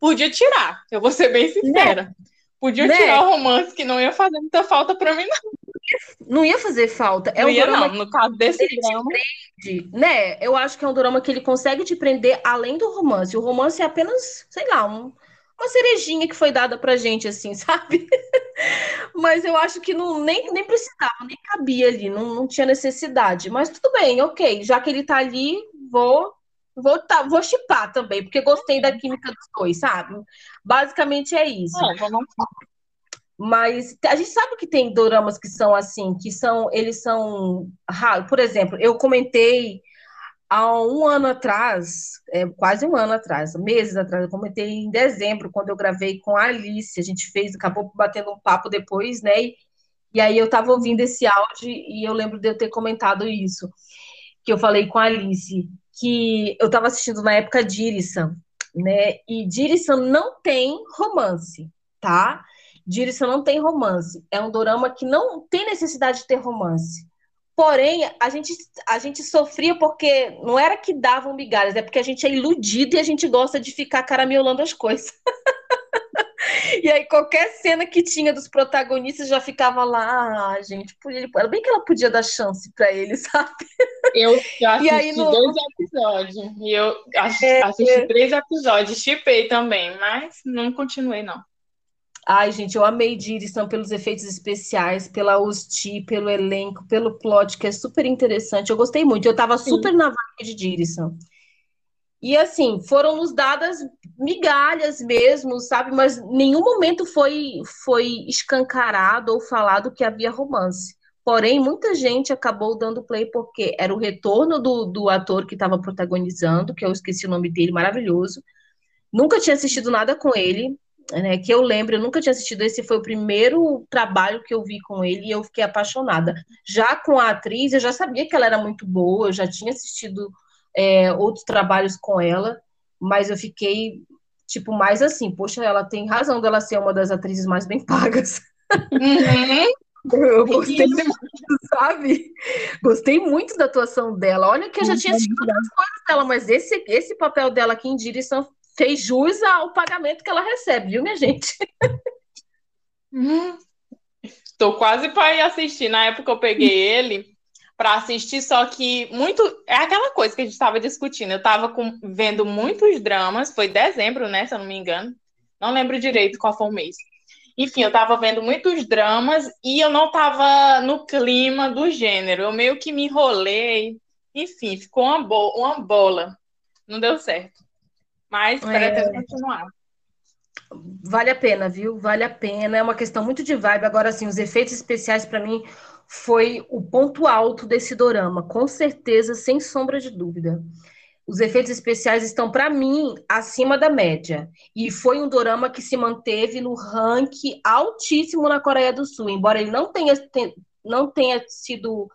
podia tirar. Eu vou ser bem sincera. Né? Podia né? tirar o romance, que não ia fazer muita falta para mim, não. Não ia fazer falta. É não um ia, não. No caso desse drama. Prende, né? Eu acho que é um drama que ele consegue te prender além do romance. O romance é apenas, sei lá, um, uma cerejinha que foi dada pra gente, assim, sabe? Mas eu acho que não, nem, nem precisava, nem cabia ali, não, não tinha necessidade. Mas tudo bem, ok. Já que ele tá ali, vou vou tá, vou chipar também, porque gostei da química dos dois, sabe? Basicamente é isso. É, vamos... Mas a gente sabe que tem doramas que são assim, que são, eles são, por exemplo, eu comentei há um ano atrás, é, quase um ano atrás, meses atrás, eu comentei em dezembro, quando eu gravei com a Alice, a gente fez, acabou batendo um papo depois, né? E, e aí eu estava ouvindo esse áudio e eu lembro de eu ter comentado isso, que eu falei com a Alice, que eu estava assistindo na época Dirisan, né? E Dirisan não tem romance, tá? Dirisan não tem romance. É um dorama que não tem necessidade de ter romance. Porém, a gente, a gente sofria porque não era que davam migalhas, é porque a gente é iludido e a gente gosta de ficar caramelando as coisas. e aí, qualquer cena que tinha dos protagonistas já ficava lá, ah, gente, era bem que ela podia dar chance para ele, sabe? Eu já assisti aí, no... dois episódios. E eu assisti, é, assisti é... três episódios, chipei também, mas não continuei, não. Ai, gente, eu amei Dirisan pelos efeitos especiais, pela Usti, pelo elenco, pelo plot, que é super interessante. Eu gostei muito. Eu tava Sim. super na vibe de Dirisan. E assim, foram nos dadas migalhas mesmo, sabe? Mas nenhum momento foi, foi escancarado ou falado que havia romance. Porém, muita gente acabou dando play porque era o retorno do, do ator que estava protagonizando, que eu esqueci o nome dele, maravilhoso. Nunca tinha assistido nada com ele, né, que eu lembro, eu nunca tinha assistido, esse foi o primeiro trabalho que eu vi com ele e eu fiquei apaixonada. Já com a atriz, eu já sabia que ela era muito boa, eu já tinha assistido é, outros trabalhos com ela, mas eu fiquei, tipo, mais assim, poxa, ela tem razão dela ser uma das atrizes mais bem pagas. Uhum. Eu gostei muito, sabe? Gostei muito da atuação dela. Olha que eu já tinha assistido outras coisas dela, mas esse, esse papel dela aqui em direção fez jus ao pagamento que ela recebe, viu, minha gente? Estou quase para ir assistir. Na época eu peguei ele para assistir, só que muito. É aquela coisa que a gente estava discutindo. Eu estava vendo muitos dramas, foi dezembro, né? Se eu não me engano. Não lembro direito qual foi o mês. Enfim, eu estava vendo muitos dramas e eu não estava no clima do gênero. Eu meio que me enrolei. Enfim, ficou uma, bo uma bola. Não deu certo. Mas pretendo é... continuar. Vale a pena, viu? Vale a pena. É uma questão muito de vibe. Agora, assim, os efeitos especiais, para mim, foi o ponto alto desse dorama, com certeza, sem sombra de dúvida. Os efeitos especiais estão, para mim, acima da média. E foi um dorama que se manteve no ranking altíssimo na Coreia do Sul, embora ele não tenha, não tenha sido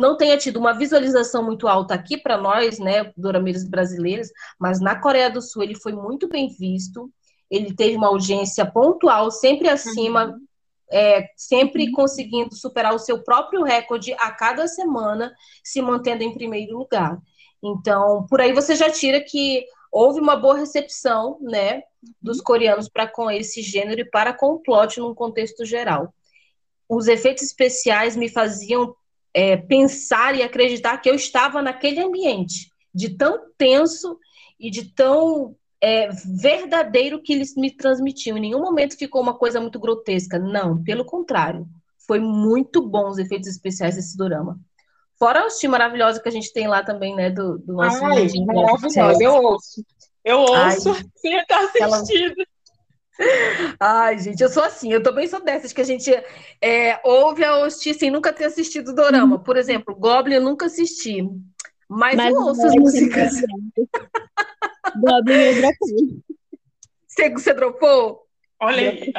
não tenha tido uma visualização muito alta aqui para nós, né, dorameiros brasileiros, mas na Coreia do Sul ele foi muito bem visto, ele teve uma audiência pontual, sempre acima, uhum. é, sempre uhum. conseguindo superar o seu próprio recorde a cada semana, se mantendo em primeiro lugar. Então, por aí você já tira que houve uma boa recepção, né, dos uhum. coreanos para com esse gênero e para com o plot num contexto geral. Os efeitos especiais me faziam é, pensar e acreditar que eu estava naquele ambiente, de tão tenso e de tão é, verdadeiro que eles me transmitiam. Em nenhum momento ficou uma coisa muito grotesca. Não, pelo contrário. Foi muito bom os efeitos especiais desse drama. Fora a hostia maravilhosa que a gente tem lá também, né? Do, do nosso. Ai, maravilhosa. Eu ouço. Eu ouço Ai, sem estar assistindo. Ai, gente, eu sou assim, eu também sou dessas, que a gente é, ouve a hostia sem nunca ter assistido Dorama. Por exemplo, Goblin eu nunca assisti, mas, mas eu ouço as músicas. Goblin eu dropei. Você, você dropou? Olha aí.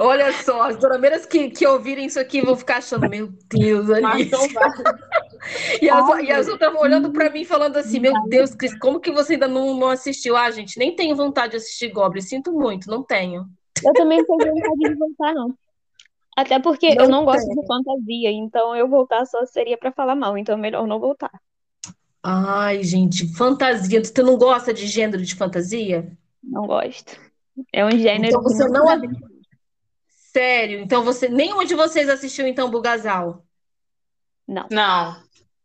Olha só, as dorameiras que, que ouvirem isso aqui vão ficar achando, meu Deus, ali. e, as, e as outras olhando para mim falando assim, meu Deus, Cris, como que você ainda não, não assistiu? Ah, gente, nem tenho vontade de assistir Goblin, sinto muito, não tenho. Eu também tenho vontade de voltar, não. Até porque não eu não gosto de fantasia, então eu voltar só seria para falar mal, então é melhor não voltar. Ai, gente, fantasia. Você não gosta de gênero de fantasia? Não gosto. É um gênero. Então você não. não... Sério? Então você. Nenhum de vocês assistiu então Bugazal? Não. Não.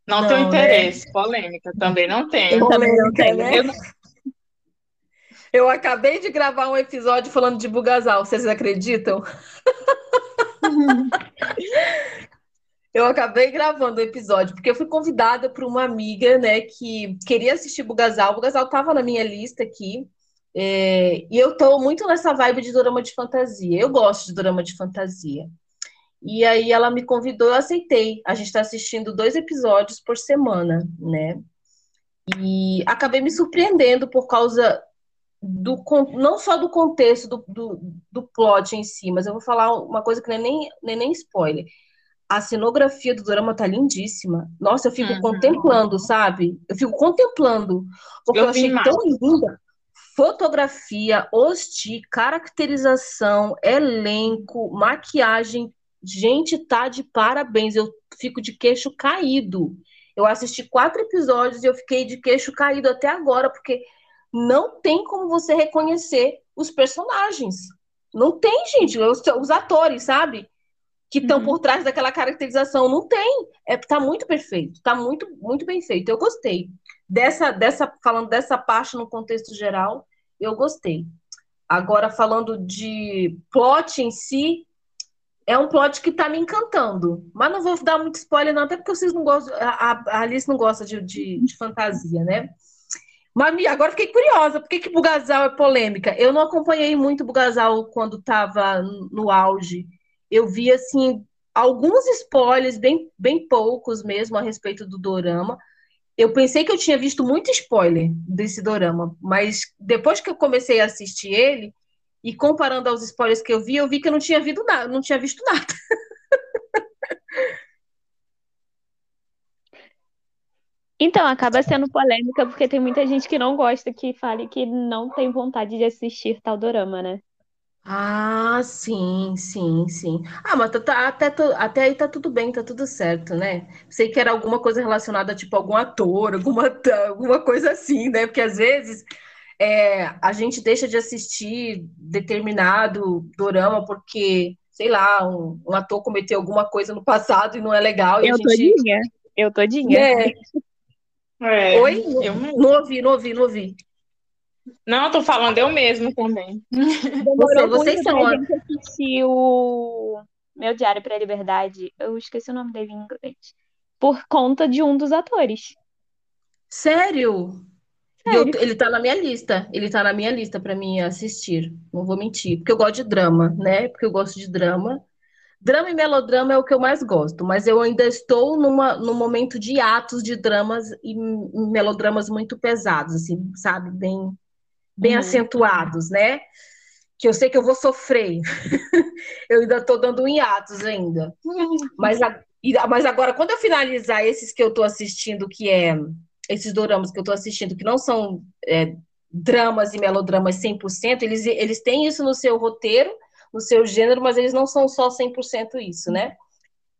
Não, não tenho né? interesse. Polêmica. Também não tenho. Eu também não tenho. Né? Eu... Eu acabei de gravar um episódio falando de Bugazal, vocês acreditam? eu acabei gravando o episódio, porque eu fui convidada por uma amiga, né, que queria assistir Bugazal. O Bugazal estava na minha lista aqui. É, e eu tô muito nessa vibe de drama de fantasia. Eu gosto de drama de fantasia. E aí ela me convidou, eu aceitei. A gente está assistindo dois episódios por semana, né? E acabei me surpreendendo por causa do não só do contexto do, do, do plot em si, mas eu vou falar uma coisa que não é nem, nem, nem spoiler. A cenografia do drama tá lindíssima. Nossa, eu fico uhum. contemplando, sabe? Eu fico contemplando. Porque eu, eu achei tão linda fotografia, hosti, caracterização, elenco, maquiagem. Gente, tá de parabéns. Eu fico de queixo caído. Eu assisti quatro episódios e eu fiquei de queixo caído até agora, porque não tem como você reconhecer os personagens. Não tem, gente. Os, os atores, sabe? Que estão uhum. por trás daquela caracterização. Não tem. É, tá muito perfeito. Tá muito, muito bem feito. Eu gostei dessa, dessa, falando dessa parte no contexto geral, eu gostei. Agora, falando de plot em si, é um plot que tá me encantando. Mas não vou dar muito spoiler, não, até porque vocês não gostam, a, a Alice não gosta de, de, de fantasia, né? Mas agora fiquei curiosa, por que, que Bugazal é polêmica? Eu não acompanhei muito Bugazal quando estava no auge. Eu vi, assim, alguns spoilers, bem, bem poucos mesmo, a respeito do dorama eu pensei que eu tinha visto muito spoiler desse dorama, mas depois que eu comecei a assistir ele e comparando aos spoilers que eu vi, eu vi que eu não tinha visto nada, não tinha visto nada. Então, acaba sendo polêmica porque tem muita gente que não gosta que fale que não tem vontade de assistir tal dorama, né? Ah, sim, sim, sim. Ah, mas tá, tá- até, até aí tá tudo bem, tá tudo certo, né? Sei que era alguma coisa relacionada, tipo, algum ator, alguma, alguma coisa assim, né? Porque às vezes é, a gente deixa de assistir determinado dorama porque, sei lá, um, um ator cometeu alguma coisa no passado e não é legal, e a Eu gente. todinha. Eu todinha. É. É, Oi? eu Não ouvi, não ouvi, não ouvi. Não, tô falando eu mesmo também. Você, vocês são a gente assistir o Meu Diário para a Liberdade. Eu esqueci o nome dele em inglês. Por conta de um dos atores. Sério? Sério? Eu, ele tá na minha lista. Ele tá na minha lista para mim assistir. Não vou mentir. Porque eu gosto de drama, né? Porque eu gosto de drama. Drama e melodrama é o que eu mais gosto, mas eu ainda estou numa, num momento de atos de dramas e melodramas muito pesados, assim, sabe? Bem, bem uhum. acentuados, né? Que eu sei que eu vou sofrer. eu ainda estou dando um hiatos ainda. Mas, a, mas agora, quando eu finalizar esses que eu estou assistindo, que é esses doramas que eu estou assistindo, que não são é, dramas e melodramas 100%, eles, eles têm isso no seu roteiro, no seu gênero, mas eles não são só 100% isso, né?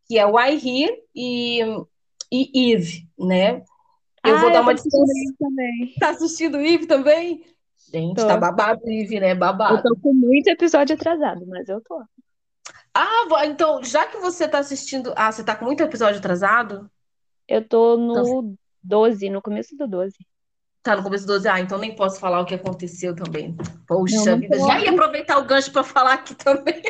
Que é Why Here e, e Eve, né? Eu ah, vou dar uma distância. Também. Tá assistindo Eve também? Gente, tô. tá babado, Ive, né? Babado. Eu tô com muito episódio atrasado, mas eu tô. Ah, então, já que você tá assistindo. Ah, você tá com muito episódio atrasado? Eu tô no então... 12, no começo do 12. Tá no começo do 12. Ah, então nem posso falar o que aconteceu também. Poxa não, não vida, já ia aproveitar o gancho para falar aqui também.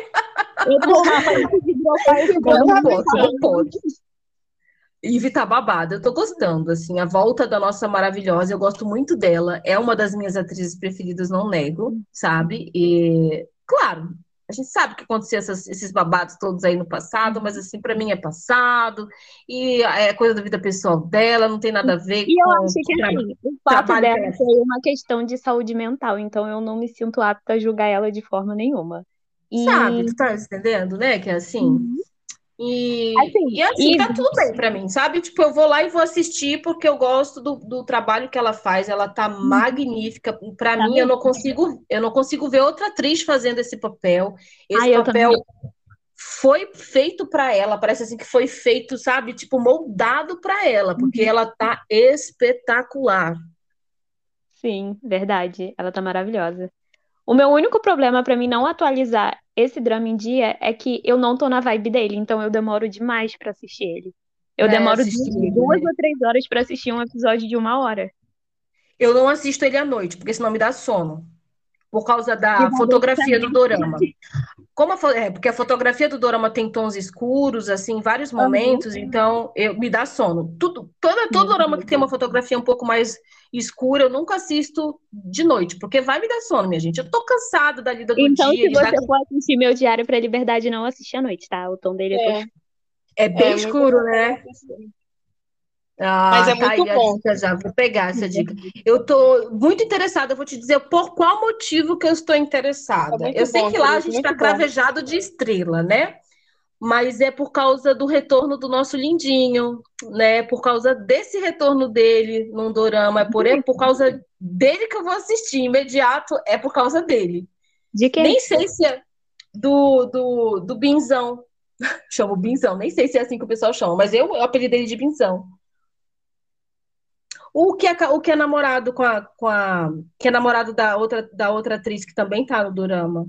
Eu tô não posso, não posso. Tá babada, eu tô gostando, assim, a volta da nossa maravilhosa, eu gosto muito dela, é uma das minhas atrizes preferidas, não nego, sabe? E, claro, a gente sabe que aconteceu essas, esses babados todos aí no passado, mas assim, para mim é passado, e é coisa da vida pessoal dela, não tem nada a ver e com... eu acho que, assim, o fato dela foi uma questão de saúde mental, então eu não me sinto apta a julgar ela de forma nenhuma. E... Sabe, tu tá entendendo, né? Que é assim. Uhum. E Assim, e assim, tá tudo bem pra mim, sabe? Tipo, eu vou lá e vou assistir porque eu gosto do, do trabalho que ela faz. Ela tá magnífica. Pra Tá mim, eu não consigo, eu não consigo ver outra atriz fazendo esse papel. Esse eu papel foi feito pra ela. Parece assim que foi feito, sabe? Tipo, moldado pra ela, porque Uhum. ela tá espetacular. Sim, verdade. Ela tá maravilhosa. O meu único problema pra mim não atualizar esse drama em dia é que eu não tô na vibe dele, então eu demoro demais pra assistir ele. Eu Pra demoro duas, né? ou três horas pra assistir um episódio de uma hora. Eu não assisto ele à noite, porque senão me dá sono. Por causa da fotografia do dorama. Como a, é, porque a fotografia do dorama tem tons escuros, assim, em vários momentos, então eu, me dá sono. Tudo, toda, todo dorama que tem uma fotografia um pouco mais escura, eu nunca assisto de noite, porque vai me dar sono, minha gente. Eu tô cansada da lida do Então, dia. se de dar- você for assistir Meu Diário pra Liberdade, não assiste à noite, tá? O tom dele é todo É, É bem é escuro, né? Ah, Mas é tá muito bom. já, vou pegar essa dica. Eu tô muito interessada, eu vou te dizer por qual motivo que eu estou interessada. É eu sei bom, que lá a querido, gente tá bom. cravejado de estrela, né? Mas é por causa do retorno do nosso lindinho, né? Por causa desse retorno dele num dorama, é por, é por causa dele que eu vou assistir. Imediato é por causa dele. De quem? Nem sei se é do, do, do Binzão. Chamo Binzão, nem sei se é assim que o pessoal chama, mas eu, eu apelidei ele de Binzão. O que é, o que é namorado com a, com a. Que é namorado da outra, da outra atriz que também tá no Dorama.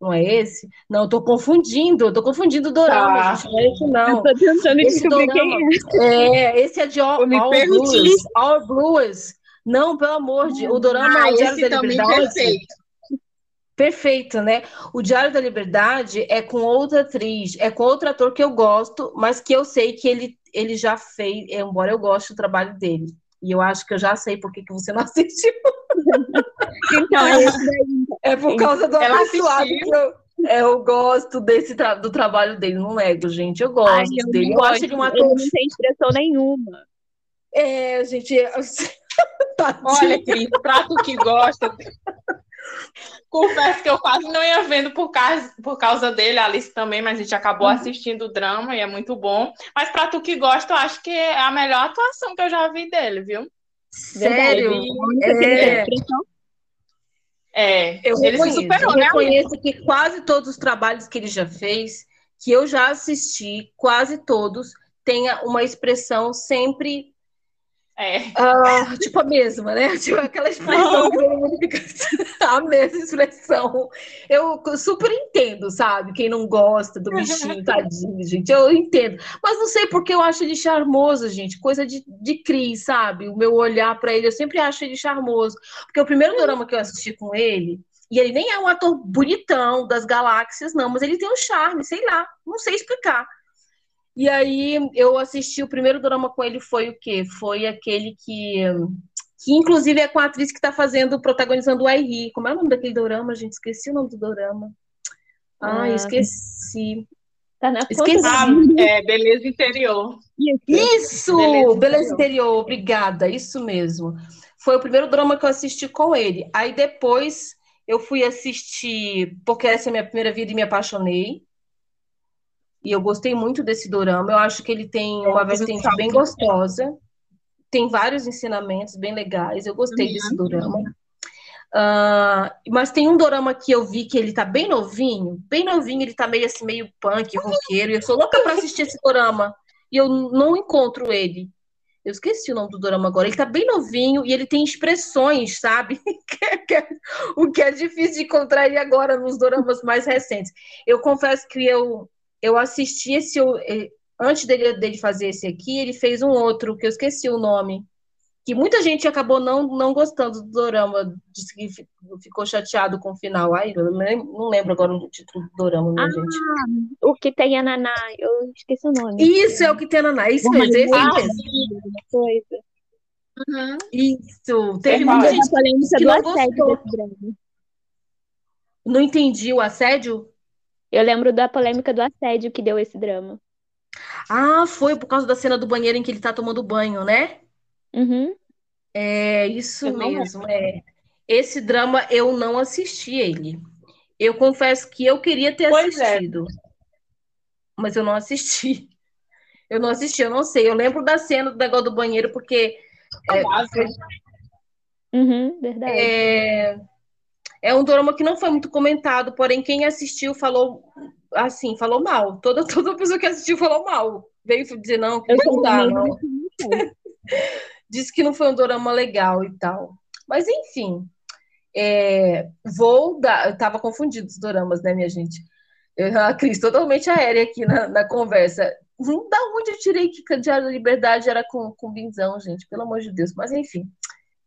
Não é esse? Não, eu tô confundindo, eu tô confundindo o Dorama, Tá. gente. Não é esse, não. Eu tô tentando Esse descobrir dorama- quem é. É, esse é de All, All. Blues. All Blues. Não, pelo amor de O Dorama Ah, O Diário esse da Liberdade. perfeito. Perfeito, né? O Diário da Liberdade é com outra atriz, é com outro ator que eu gosto, mas que eu sei que ele, ele já fez, embora eu goste do trabalho dele. E eu acho que eu já sei por que, que você não assistiu. Então, é. É por causa do Ela abençoado que eu, é, eu gosto desse tra- do trabalho dele. Não nego, gente. Eu gosto Ai, eu dele. não Eu acho gosto. ele um Ele ator. não tem expressão nenhuma. É, gente. Olha, Cris, pra tu que gosta. Confesso que eu quase não ia vendo por causa, por causa dele, a Alice também, mas a gente acabou Uhum. assistindo o drama e é muito bom. Mas pra tu que gosta, eu acho que é a melhor atuação que eu já vi dele, viu? Sério? É. É, Eu ele se reconheço, superou, eu né? Alice? reconheço que quase todos os trabalhos que ele já fez, que eu já assisti, quase todos, tenha uma expressão sempre É. ah, tipo a mesma, né? Tipo aquela expressão que todo mundo fica a mesma expressão. Eu super entendo, sabe? Quem não gosta do bichinho, tadinho, gente, eu entendo. Mas não sei porque eu acho ele charmoso, gente. Coisa de, de Cris, sabe? O meu olhar pra ele, eu sempre acho ele charmoso. Porque o primeiro drama que eu assisti com ele, e ele nem é um ator bonitão das galáxias, não, mas ele tem um charme, sei lá, não sei explicar. E aí eu assisti o primeiro drama com ele foi o quê? Foi aquele que que inclusive é com a atriz que tá fazendo, protagonizando o Airi. Como é o nome daquele dorama, gente? Esqueci o nome do dorama. Ai, Ah. esqueci. Tá na Esqueci. Ah, é, beleza interior. Isso. Isso! Beleza Beleza, Interior, obrigada, isso mesmo. Foi o primeiro drama que eu assisti com ele. Aí depois eu fui assistir, porque essa é a minha primeira vida e me apaixonei. E eu gostei muito desse dorama. Eu acho que ele tem uma vertente bem gostosa. Tem vários ensinamentos bem legais. Eu gostei desse dorama. Ah, mas tem um dorama que eu vi que ele tá bem novinho, bem novinho, ele tá meio assim, meio punk, roqueiro, e eu sou louca pra assistir esse dorama. E eu não encontro ele. Eu esqueci o nome do dorama agora. Ele tá bem novinho e ele tem expressões, sabe? Que é- o que é difícil de encontrar ele agora nos doramas mais recentes. Eu confesso que eu, eu assisti esse. eh, Antes dele, dele fazer esse aqui, ele fez um outro, que eu esqueci o nome. Que muita gente acabou não, não gostando do dorama, disse que fi- ficou chateado com o final. Ai, eu não lembro agora o título do dorama, minha Ah, gente. O que tem a Naná, eu esqueci o nome. Isso é o que tem na Naná, isso mesmo, esse Ah, mesmo. Coisa. Uhum. Isso, teve É muita gente a que não assédio gostou. Não entendi o assédio? Eu lembro da polêmica do assédio que deu esse drama. Ah, foi por causa da cena do banheiro em que ele tá tomando banho, né? Uhum. É isso mesmo, é. Esse drama eu não assisti ele. Eu confesso que eu queria ter Pois é. assistido, mas eu não assisti. Eu não assisti, eu não sei. Eu lembro da cena do negócio do banheiro, porque é, Uhum, verdade. é, é um dorama que não foi muito comentado, porém quem assistiu falou assim, falou mal. Toda, toda pessoa que assistiu falou mal. Veio dizer, não, que não dá, não. não. Disse que não foi um dorama legal e tal. Mas enfim, é, vou dar. Eu tava confundido os doramas, né, minha gente? Eu, a Cris totalmente aérea aqui na, na conversa. Hum, Da onde eu tirei que Diário da Liberdade era com, com Binzão, gente? Pelo amor de Deus. Mas enfim,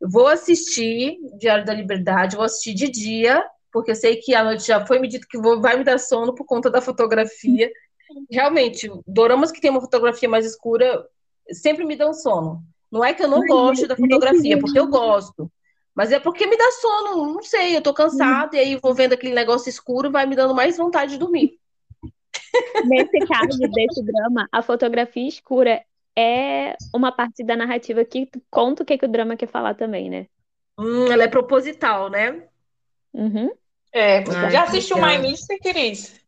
eu vou assistir Diário da Liberdade, vou assistir de dia, porque eu sei que à noite já foi me dito que vou, vai me dar sono por conta da fotografia. Realmente, doramas que tem uma fotografia mais escura sempre me dão sono. Não é que eu não Mas goste da fotografia, porque eu gosto. Mas é porque me dá sono, não sei, eu tô cansada e aí vou vendo aquele negócio escuro e vai me dando mais vontade de dormir. Nesse caso desse drama, a fotografia escura é uma parte da narrativa que conta o que, que o drama quer falar também, né? Hum, ela é proposital, né? Uhum. É, Ai, já assistiu. My Mister, Cris?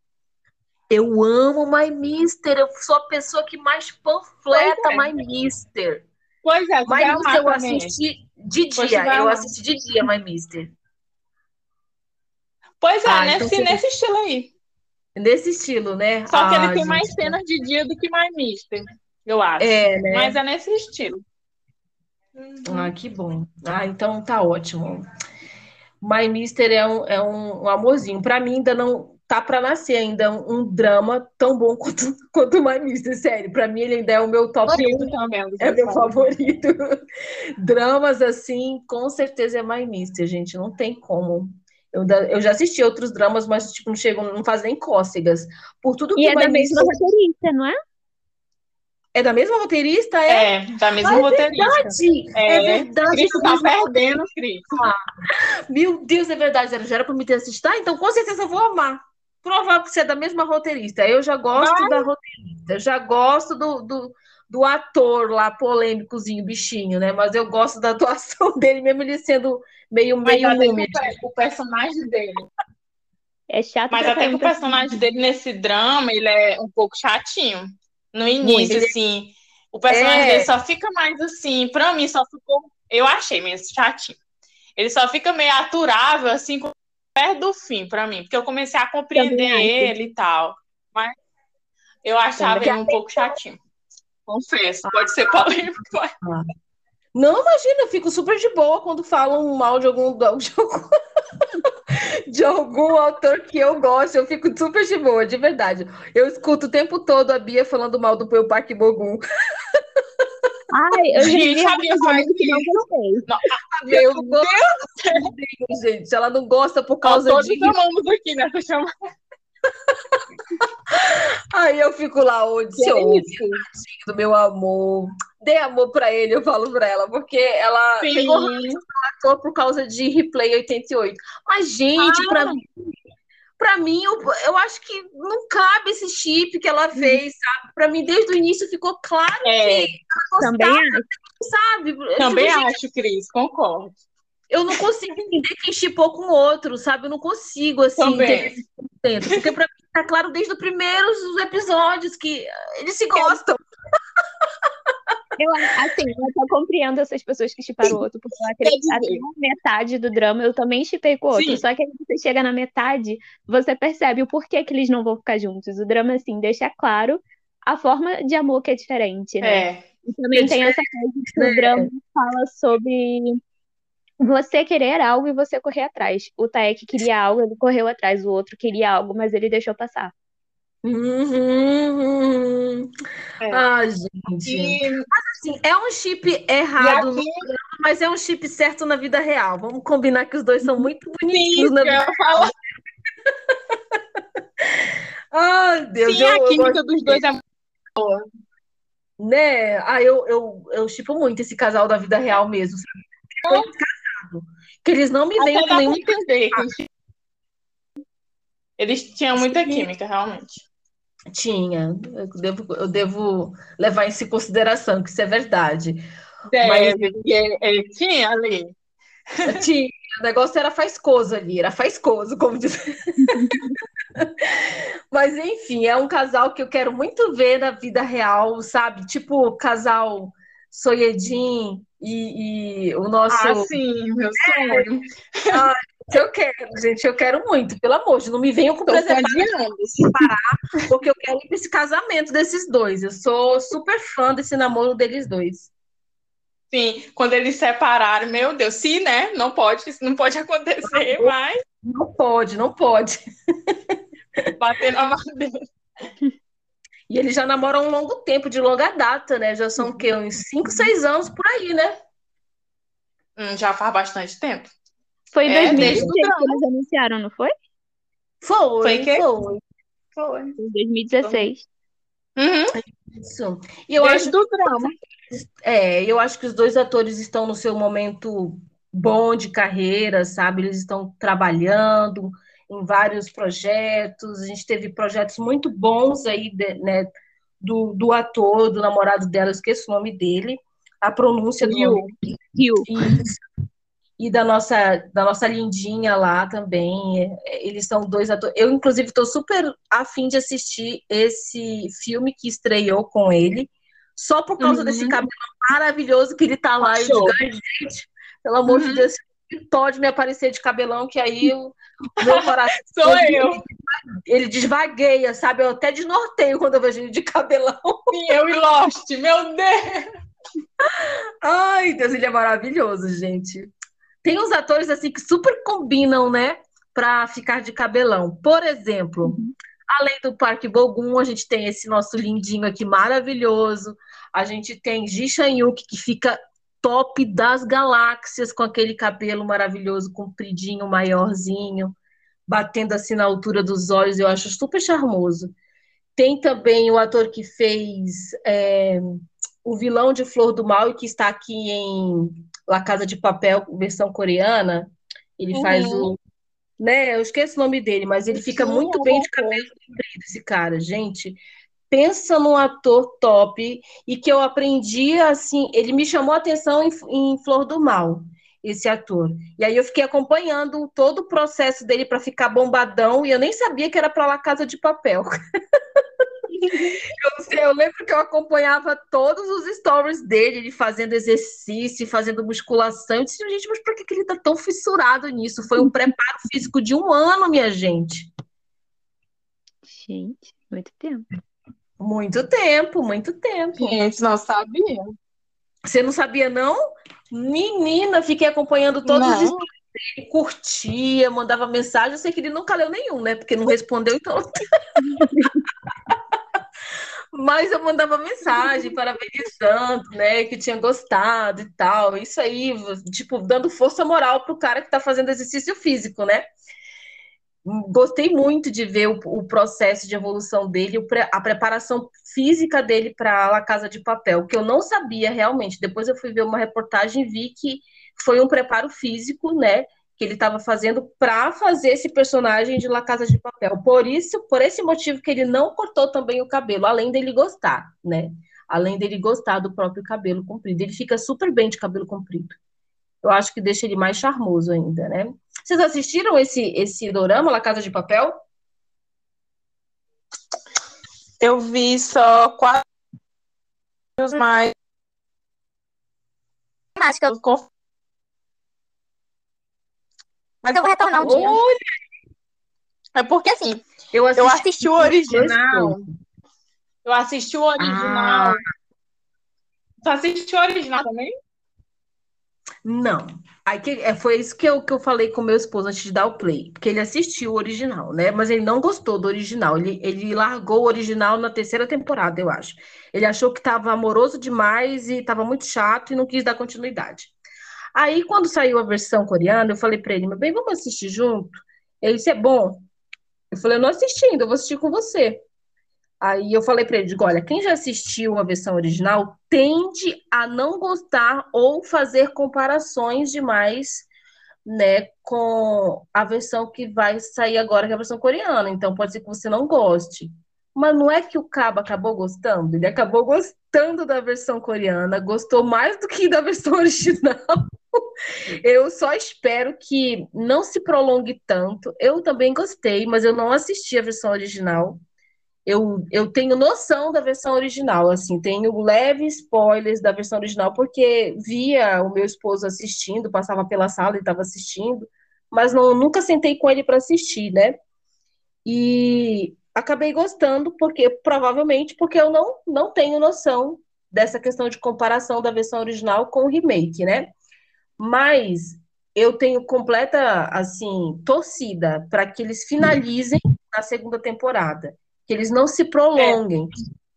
Eu amo My Mister, eu sou a pessoa que mais panfleta é. My Mister. Pois é, My Mister eu também. assisti de dia, eu assisti de dia My Mister. Pois é, Ah, então nesse, você- nesse estilo aí. Nesse estilo, né? Só que Ah, ele tem mais cenas de dia do que My Mister, eu acho. É, né? Mas é nesse estilo. Ah, que bom. Ah, então tá ótimo. My Mister é um, é um, um amorzinho. Pra mim ainda não tá pra nascer ainda um, um drama tão bom quanto, quanto My Mister, sério. Pra mim ele ainda é o meu top Favorito 1, também. é meu favorito. Dramas assim, com certeza é My Mister, gente, não tem como. Eu, eu já assisti outros dramas, mas tipo, não chegam, não fazem nem cócegas. Por tudo que E é My da mesma Mister roteirista, não é? É da mesma roteirista, é? É, da mesma Ah, é roteirista. verdade. É, É, verdade. Cris, tá perdendo, Cris. Meu Deus, é verdade, já era pra me ter assistido. Ah, então com certeza eu vou amar. Provável que você é da mesma roteirista. Eu já gosto da roteirista, eu já gosto do, do, do ator lá, polêmicozinho, bichinho, né? Mas eu gosto da atuação dele, mesmo ele sendo meio, meio múmia. o, pe- o personagem dele. É chato Mas até que o personagem dele nesse drama, ele é um pouco chatinho. No início, Muito. assim. O personagem É. dele só fica mais assim. Pra mim, só ficou. Eu achei mesmo chatinho. Ele só fica meio aturável, assim, perto do fim, pra mim. Porque eu comecei a compreender ele e tal. Mas eu achava Também ele um pouco chatinho. Confesso. Pode ser polêmico, mas. Não, imagina, eu fico super de boa quando falam mal de algum, de algum, de algum autor que eu gosto. Eu fico super de boa, de verdade. Eu escuto o tempo todo a Bia falando mal do meu Parque Bogum. Ai, eu já Gente, vi a Bia faz que não gostei. Meu Eu gosto, gente. Ela não gosta por causa Todos de. amamos aqui nessa chamada. Aí eu fico lá, onde se isso? do meu amor. Dê amor pra ele, eu falo pra ela, porque ela Sim. ator por causa de Replay 88. Mas, gente, pra mim, pra mim eu, eu acho que não cabe esse chip que ela fez, sabe? Pra mim, desde o início ficou claro É, que ela Também gostava, acho. sabe? Eu também digo, gente, acho, Cris, concordo. Eu não consigo entender quem chipou com o outro, sabe? Eu não consigo, assim, Também. entender. Porque pra mim tá claro desde os primeiros episódios que eles se gostam. Eu, assim, eu até compreendo essas pessoas que chiparam o outro, porque eu acredito até metade do drama eu também chipei com o outro. Sim. Só que aí você chega na metade, você percebe o porquê que eles não vão ficar juntos. O drama, assim, deixa claro a forma de amor que é diferente, né? É, E também É tem essa coisa que né? o drama fala sobre você querer algo e você correr atrás. O Taek queria algo, ele correu atrás. O outro queria algo, mas ele deixou passar. Uhum. É. Ah, gente. e, Assim, é um chip errado, aqui, no- mas é um chip certo na vida real. Vamos combinar que os dois são muito sim, bonitinhos na vida. falar, Ai, Deus, sim, eu, a química gosto, dos dois é muito boa. né? Ah, eu, eu, eu chipo muito esse casal da vida real mesmo, sabe? Que eles não me veem com nenhum. entender. eles- tinham muita química, realmente. Tinha. Eu devo, eu devo levar isso em consideração, que isso é verdade. Mas- ele, ele tinha ali. Tinha, o negócio era faiscoso ali, era faiscoso, como diz. Mas enfim, é um casal que eu quero muito ver na vida real, sabe? Tipo, casal Soyedin e, e o nosso. Ah, sim, meu sonho. É. Ah, eu quero, gente, eu quero muito, pelo amor de não me venham com preservativo parar, porque eu quero ir para esse casamento desses dois. Eu sou super fã desse namoro deles dois. Sim, quando eles separaram, meu Deus, sim, né? Não pode, isso não pode acontecer, não, mas. Não pode, não pode. Bater na madeira. E eles já namoram um longo tempo, de longa data, né? Já são o quê? Uns 5, 6 anos por aí, né? Hum, já faz bastante tempo. Foi em é, 2016 que eles anunciaram, não foi? Foi, foi. Que? Foi. foi. Em 2016. Uhum. Isso. E eu Desde acho do drama. É, eu acho que os dois atores estão no seu momento bom de carreira, sabe? Eles estão trabalhando em vários projetos. A gente teve projetos muito bons aí, né? Do, do ator, do namorado dela, eu esqueço o nome dele, a pronúncia do Rio. Rio. E da nossa, da nossa lindinha lá também. Eles são dois atores. Eu, inclusive, estou super afim de assistir esse filme que estreou com ele só por causa uhum. desse cabelo maravilhoso que ele tá lá. Digo, gente, pelo amor uhum. de Deus, pode me aparecer de cabelão, que aí o meu coração. Sou eu. Ele desvagueia, sabe? Eu até desnorteio quando eu vejo ele de cabelão. Sim, eu e Lost, meu Deus! Ai, Deus, ele é maravilhoso, gente. Tem uns atores assim que super combinam, né? Pra ficar de cabelão. Por exemplo, uhum. Além do Parque Bogum, a gente tem esse nosso lindinho aqui maravilhoso. A gente tem Ji Shanyuk, que fica top das galáxias com aquele cabelo maravilhoso, compridinho, maiorzinho, batendo assim na altura dos olhos. Eu acho super charmoso. Tem também o ator que fez é, o vilão de Flor do Mal e que está aqui em La Casa de Papel, versão coreana. Ele uhum. faz o né? Eu esqueço o nome dele, mas ele fica Sim, muito bem de cabelo comprido, esse cara, gente. Pensa num ator top e que eu aprendi assim, ele me chamou a atenção em, em Flor do Mal, esse ator. E aí eu fiquei acompanhando todo o processo dele para ficar bombadão e eu nem sabia que era para lá Casa de Papel. eu, eu, lembro que eu acompanhava todos os stories dele, ele fazendo exercício, fazendo musculação. Eu disse, gente, mas por que, que ele tá tão fissurado nisso? Foi um preparo físico de um ano, minha gente. Gente, muito tempo. Muito tempo, muito tempo. Gente, não sabia. Você não sabia, não? Menina, fiquei acompanhando todos não. os dele, curtia, mandava mensagem. Eu sei que ele nunca leu nenhum, né? Porque não respondeu, então. Mas eu mandava mensagem parabenizando, né, que tinha gostado e tal. Isso aí, tipo, dando força moral pro cara que tá fazendo exercício físico, né? Gostei muito de ver o, o processo de evolução dele, a preparação física dele para a Casa de Papel, que eu não sabia realmente. Depois eu fui ver uma reportagem e vi que foi um preparo físico, né? que ele estava fazendo para fazer esse personagem de La Casa de Papel. Por isso, por esse motivo que ele não cortou também o cabelo, além dele gostar, né? Além dele gostar do próprio cabelo comprido. Ele fica super bem de cabelo comprido. Eu acho que deixa ele mais charmoso ainda, né? Vocês assistiram esse esse dorama La Casa de Papel? Eu vi só quatro mais acho que eu mas eu vou retornar um dia. Olha! É porque assim, eu assisti, eu assisti o original. Eu assisti o original. Ah. Tu assistiu o original também? Não. Aí que, é, foi isso que eu, que eu falei com meu esposo antes de dar o play. Porque ele assistiu o original, né? Mas ele não gostou do original. Ele, ele largou o original na terceira temporada, eu acho. Ele achou que estava amoroso demais e estava muito chato e não quis dar continuidade. Aí, quando saiu a versão coreana, eu falei para ele, meu bem, vamos assistir junto? Ele disse, é bom. Eu falei, eu não assisti ainda, eu vou assistir com você. Aí eu falei para ele, digo, olha, quem já assistiu a versão original tende a não gostar ou fazer comparações demais, né, com a versão que vai sair agora, que é a versão coreana. Então pode ser que você não goste. Mas não é que o Cabo acabou gostando, ele acabou gostando da versão coreana, gostou mais do que da versão original. eu só espero que não se prolongue tanto. Eu também gostei, mas eu não assisti a versão original. Eu, eu tenho noção da versão original, assim, tenho leves spoilers da versão original, porque via o meu esposo assistindo, passava pela sala e estava assistindo, mas não, nunca sentei com ele para assistir, né? E acabei gostando, porque provavelmente porque eu não, não tenho noção dessa questão de comparação da versão original com o remake, né? Mas eu tenho completa assim torcida para que eles finalizem na segunda temporada, que eles não se prolonguem, é.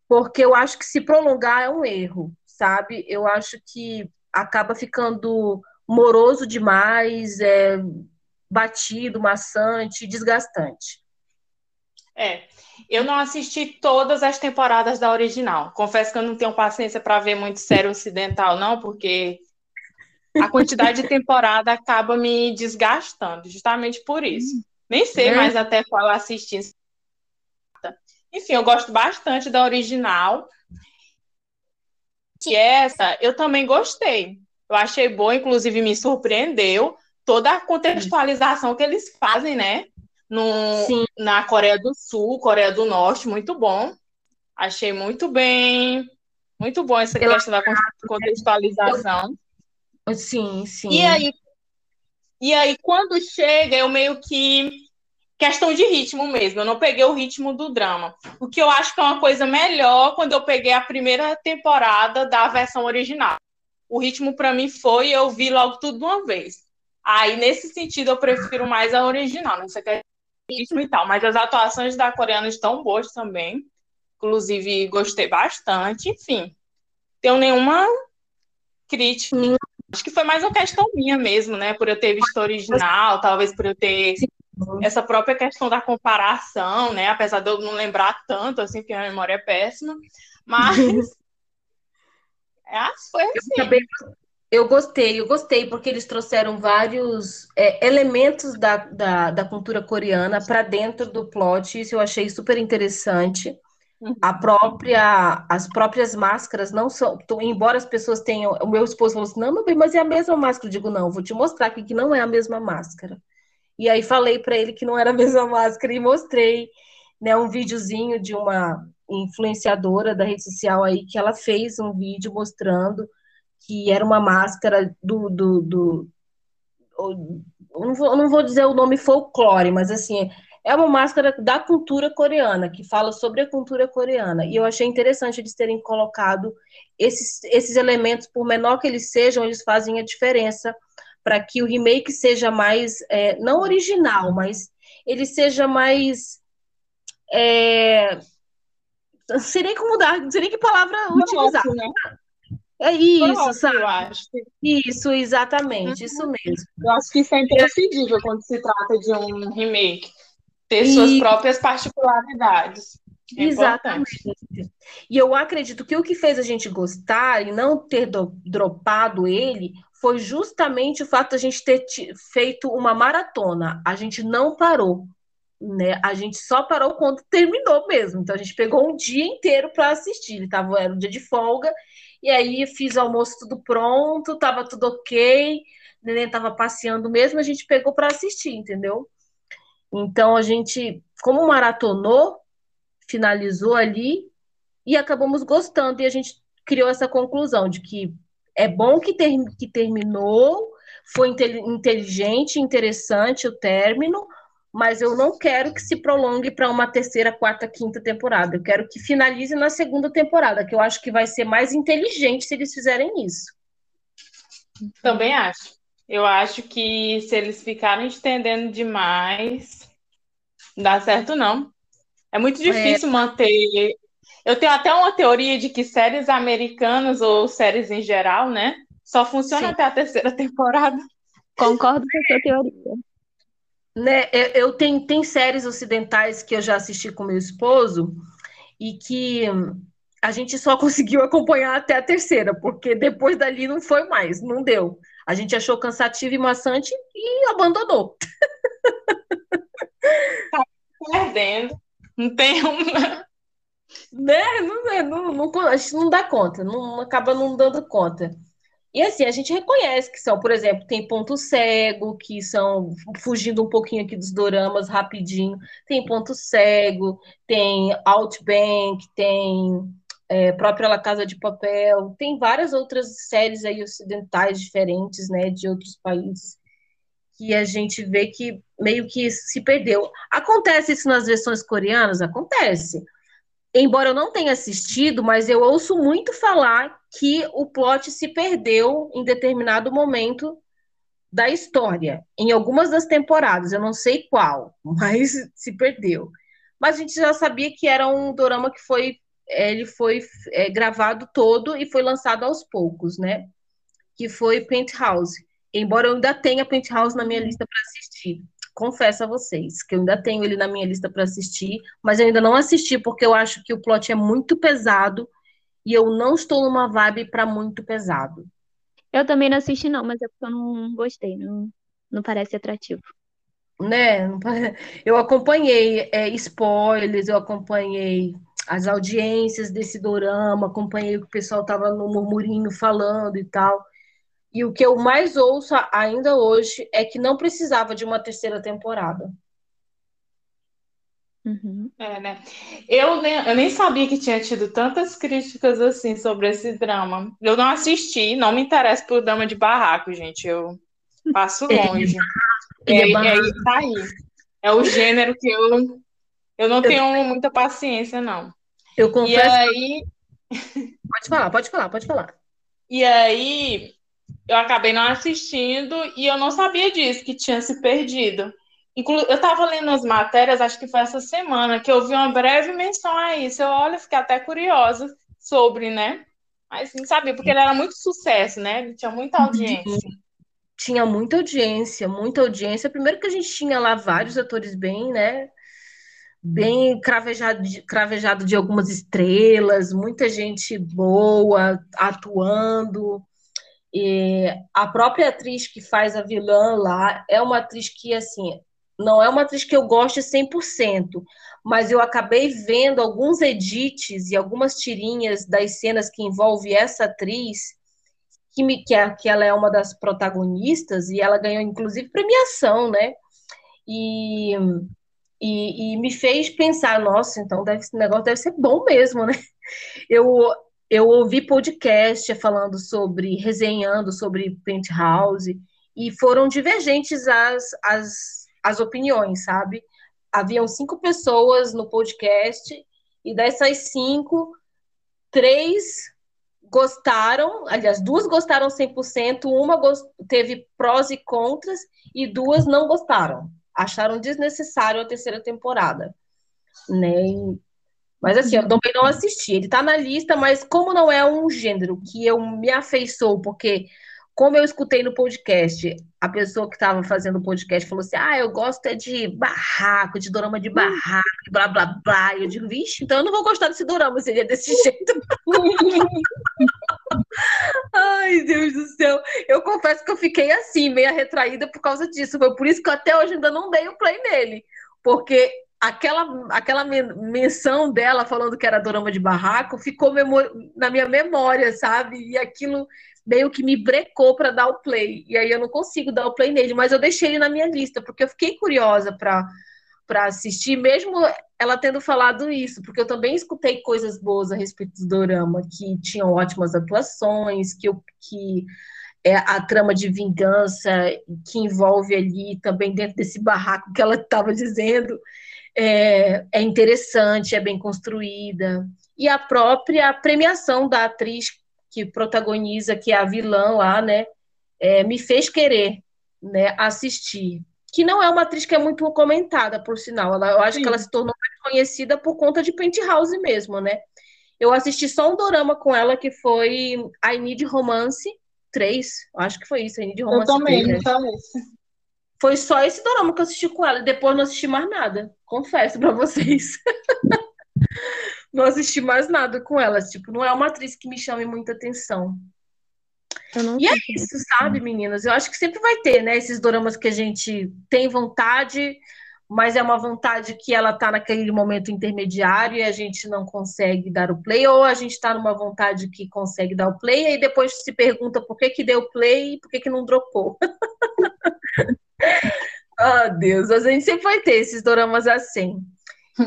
porque eu acho que se prolongar é um erro, sabe? Eu acho que acaba ficando moroso demais, é batido, maçante, desgastante. É, eu não assisti todas as temporadas da original. Confesso que eu não tenho paciência para ver muito série ocidental, não, porque a quantidade de temporada acaba me desgastando, justamente por isso. Nem sei é. mais até qual assistir. Enfim, eu gosto bastante da original. E essa eu também gostei. Eu achei boa, inclusive me surpreendeu toda a contextualização que eles fazem, né? No, na Coreia do Sul, Coreia do Norte, muito bom. Achei muito bem, muito bom essa questão da contextualização. Sim, sim. E aí, e aí, quando chega, eu meio que. Questão de ritmo mesmo, eu não peguei o ritmo do drama. O que eu acho que é uma coisa melhor quando eu peguei a primeira temporada da versão original. O ritmo para mim foi eu vi logo tudo de uma vez. Aí, nesse sentido, eu prefiro mais a original, nessa questão de ritmo e tal. Mas as atuações da coreana estão boas também. Inclusive, gostei bastante. Enfim, tenho nenhuma crítica, Acho que foi mais uma questão minha mesmo, né? Por eu ter visto original, talvez por eu ter essa própria questão da comparação, né? Apesar de eu não lembrar tanto, assim, porque a memória é péssima. Mas. é, foi assim. Eu gostei, eu gostei, porque eles trouxeram vários é, elementos da, da, da cultura coreana para dentro do plot, isso eu achei super interessante. A própria, as próprias máscaras não são, embora as pessoas tenham, o meu esposo falou assim, não, meu bem, mas é a mesma máscara. Eu digo, não, vou te mostrar aqui que não é a mesma máscara. E aí falei para ele que não era a mesma máscara e mostrei, né, um videozinho de uma influenciadora da rede social aí que ela fez um vídeo mostrando que era uma máscara do, do, do não vou, não vou dizer o nome folclore, mas assim, é uma máscara da cultura coreana, que fala sobre a cultura coreana. E eu achei interessante eles terem colocado esses, esses elementos, por menor que eles sejam, eles fazem a diferença para que o remake seja mais, é, não original, mas ele seja mais. É, não sei nem como dar, não sei nem que palavra utilizar. Né? É isso, sabe? Eu acho. Isso, exatamente, uhum. isso mesmo. Eu acho que isso é imprescindível quando se trata de um remake ter e... suas próprias particularidades. É Exatamente. Importante. E eu acredito que o que fez a gente gostar e não ter do, dropado ele foi justamente o fato de a gente ter feito uma maratona. A gente não parou. Né? A gente só parou quando terminou mesmo. Então a gente pegou um dia inteiro para assistir. Ele tava, era um dia de folga, e aí fiz o almoço tudo pronto, tava tudo ok, o neném tava passeando mesmo, a gente pegou para assistir, entendeu? Então a gente, como maratonou, finalizou ali e acabamos gostando e a gente criou essa conclusão de que é bom que, ter, que terminou, foi inteligente, interessante o término, mas eu não quero que se prolongue para uma terceira, quarta, quinta temporada. Eu quero que finalize na segunda temporada, que eu acho que vai ser mais inteligente se eles fizerem isso. Também acho. Eu acho que se eles ficarem estendendo demais, não dá certo, não. É muito difícil é. manter. Eu tenho até uma teoria de que séries americanas ou séries em geral, né? Só funciona Sim. até a terceira temporada. Concordo com a sua teoria. Né, eu tenho tem séries ocidentais que eu já assisti com meu esposo e que a gente só conseguiu acompanhar até a terceira, porque depois dali não foi mais, não deu. A gente achou cansativo e maçante e abandonou. Tá perdendo. Não tem uma. Né? Não, não, não, a gente não dá conta, não acaba não dando conta. E assim, a gente reconhece que são, por exemplo, tem Ponto Cego, que são, fugindo um pouquinho aqui dos doramas rapidinho, tem Ponto Cego, tem Outbank, tem é, própria La Casa de Papel, tem várias outras séries aí ocidentais diferentes, né, de outros países, que a gente vê que meio que se perdeu. Acontece isso nas versões coreanas? Acontece. Embora eu não tenha assistido, mas eu ouço muito falar que o plot se perdeu em determinado momento da história, em algumas das temporadas, eu não sei qual, mas se perdeu. Mas a gente já sabia que era um dorama que foi ele foi é, gravado todo e foi lançado aos poucos, né? Que foi Penthouse. Embora eu ainda tenha Penthouse na minha lista para assistir. Confesso a vocês que eu ainda tenho ele na minha lista para assistir, mas eu ainda não assisti porque eu acho que o plot é muito pesado e eu não estou numa vibe para muito pesado. Eu também não assisti, não, mas é porque eu não gostei, não, não parece atrativo. Né? Eu acompanhei é, spoilers, eu acompanhei as audiências desse dorama, acompanhei o que o pessoal estava no murmurinho falando e tal. E o que eu mais ouço ainda hoje é que não precisava de uma terceira temporada. Uhum. É, né? Eu nem, eu nem sabia que tinha tido tantas críticas assim sobre esse drama. Eu não assisti, não me interessa por drama de barraco, gente. Eu passo é. longe. É, é, é, tá aí. É o gênero que eu, eu não tenho muita paciência, não. Eu confesso. E aí. Pode falar, pode falar, pode falar. E aí, eu acabei não assistindo e eu não sabia disso, que tinha se perdido. Inclu eu estava lendo as matérias, acho que foi essa semana, que eu vi uma breve menção a isso. Eu, olha, fiquei até curiosa sobre, né? Mas não sabia, porque ele era muito sucesso, né? Ele tinha muita audiência. Tinha muita audiência, muita audiência. Primeiro que a gente tinha lá vários atores bem, né? Bem cravejado de, cravejado de algumas estrelas, muita gente boa atuando. E a própria atriz que faz a vilã lá é uma atriz que, assim, não é uma atriz que eu goste 100%, mas eu acabei vendo alguns edits e algumas tirinhas das cenas que envolve essa atriz, que, me, que, é, que ela é uma das protagonistas, e ela ganhou inclusive premiação, né? E, e, e me fez pensar, nossa, então deve, esse negócio deve ser bom mesmo, né? Eu, eu ouvi podcast falando sobre, resenhando sobre Penthouse, e foram divergentes as, as as opiniões, sabe? Haviam cinco pessoas no podcast e dessas cinco, três gostaram, aliás, duas gostaram 100%, uma teve prós e contras e duas não gostaram. Acharam desnecessário a terceira temporada, né? Mas assim, eu também não assisti. Ele tá na lista, mas como não é um gênero que eu me afeiçoo, porque como eu escutei no podcast, a pessoa que estava fazendo o podcast falou assim: Ah, eu gosto é de barraco, de dorama de barraco, blá blá blá. E eu digo, vixe, então eu não vou gostar desse dorama, seria desse jeito. Ai, Deus do céu. Eu confesso que eu fiquei assim, meio retraída por causa disso. Foi por isso que até hoje ainda não dei o play nele. Porque aquela, aquela menção dela falando que era dorama de barraco ficou na minha memória, sabe? E aquilo meio que me brecou para dar o play. E aí eu não consigo dar o play nele, mas eu deixei ele na minha lista, porque eu fiquei curiosa para para assistir, mesmo ela tendo falado isso, porque eu também escutei coisas boas a respeito do dorama, que tinham ótimas atuações, que, eu, que é a trama de vingança que envolve ali também dentro desse barraco que ela estava dizendo é, é interessante, é bem construída. E a própria premiação da atriz que protagoniza, que é a vilã lá, né, é, me fez querer né, assistir. Que não é uma atriz que é muito comentada, por sinal. Ela, eu acho Sim. que ela se tornou mais conhecida por conta de Penthouse mesmo, né? Eu assisti só um dorama com ela que foi I Need Romance 3. Acho que foi isso, I Need Romance eu também, 3. Né? Foi só esse dorama que eu assisti com ela. Depois não assisti mais nada. Confesso para vocês. não assisti mais nada com ela. Tipo, não é uma atriz que me chame muita atenção. E é isso, sabe, meninas? Eu acho que sempre vai ter, né? Esses doramas que a gente tem vontade, mas é uma vontade que ela está naquele momento intermediário e a gente não consegue dar o play, ou a gente está numa vontade que consegue dar o play, e depois se pergunta por que, que deu play e por que, que não dropou. Oh, Deus, a gente sempre vai ter esses doramas assim.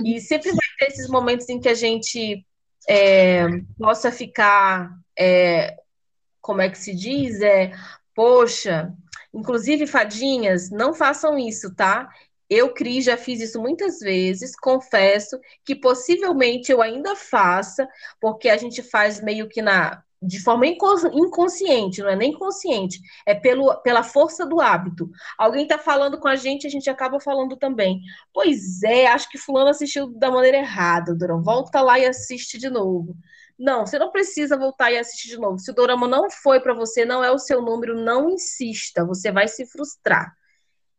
E sempre vai ter esses momentos em que a gente é, possa ficar, é, como é que se diz? É, poxa, inclusive fadinhas, não façam isso, tá? Eu, Cris, já fiz isso muitas vezes, confesso que possivelmente eu ainda faça, porque a gente faz meio que na de forma inconsciente, não é nem consciente, é pelo, pela força do hábito. Alguém está falando com a gente, a gente acaba falando também. Pois é, acho que fulano assistiu da maneira errada, Durão. Volta lá e assiste de novo. Não, você não precisa voltar e assistir de novo. Se o dorama não foi para você, não é o seu número, não insista, você vai se frustrar.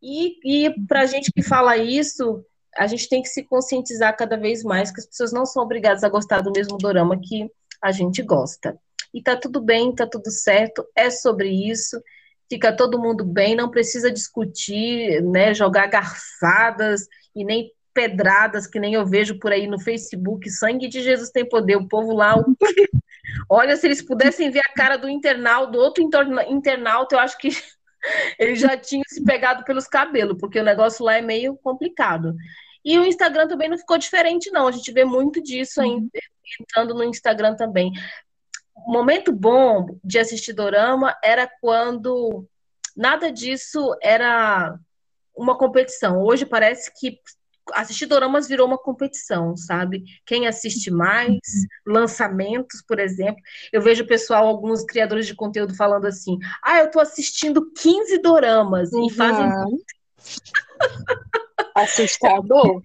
E, e para a gente que fala isso, a gente tem que se conscientizar cada vez mais que as pessoas não são obrigadas a gostar do mesmo dorama que a gente gosta. E tá tudo bem, tá tudo certo, é sobre isso. Fica todo mundo bem, não precisa discutir, né, jogar garfadas e nem pedradas que nem eu vejo por aí no Facebook. Sangue de Jesus tem poder. O povo lá, olha, se eles pudessem ver a cara do internauta, do outro internauta, eu acho que ele já tinha se pegado pelos cabelos, porque o negócio lá é meio complicado. E o Instagram também não ficou diferente, não. A gente vê muito disso aí, entrando no Instagram também. O momento bom de assistir Dorama era quando nada disso era uma competição. Hoje parece que assistir doramas virou uma competição, sabe? Quem assiste mais, lançamentos, por exemplo. Eu vejo o pessoal, alguns criadores de conteúdo falando assim: ah, eu tô assistindo 15 doramas uhum. e fazem. Assustador.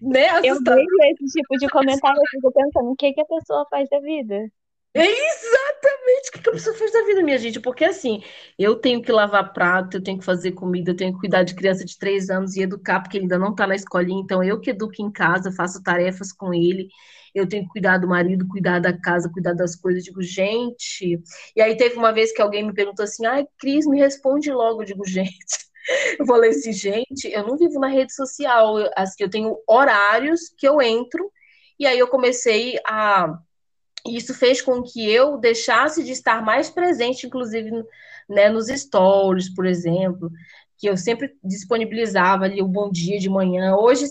Né? Assustador. Eu vejo esse tipo de comentário e fico pensando: o que, que a pessoa faz da vida? É exatamente o que a pessoa fez da vida, minha gente. Porque assim, eu tenho que lavar prato, eu tenho que fazer comida, eu tenho que cuidar de criança de três anos e educar, porque ele ainda não está na escolinha, então eu que educo em casa, faço tarefas com ele, eu tenho que cuidar do marido, cuidar da casa, cuidar das coisas. Eu digo, gente. E aí teve uma vez que alguém me perguntou assim: ai, Cris, me responde logo. Eu digo, gente. Eu falei assim, gente, eu não vivo na rede social, eu, assim, eu tenho horários que eu entro, e aí eu comecei a isso fez com que eu deixasse de estar mais presente, inclusive né, nos stories, por exemplo, que eu sempre disponibilizava ali o bom dia de manhã. Hoje,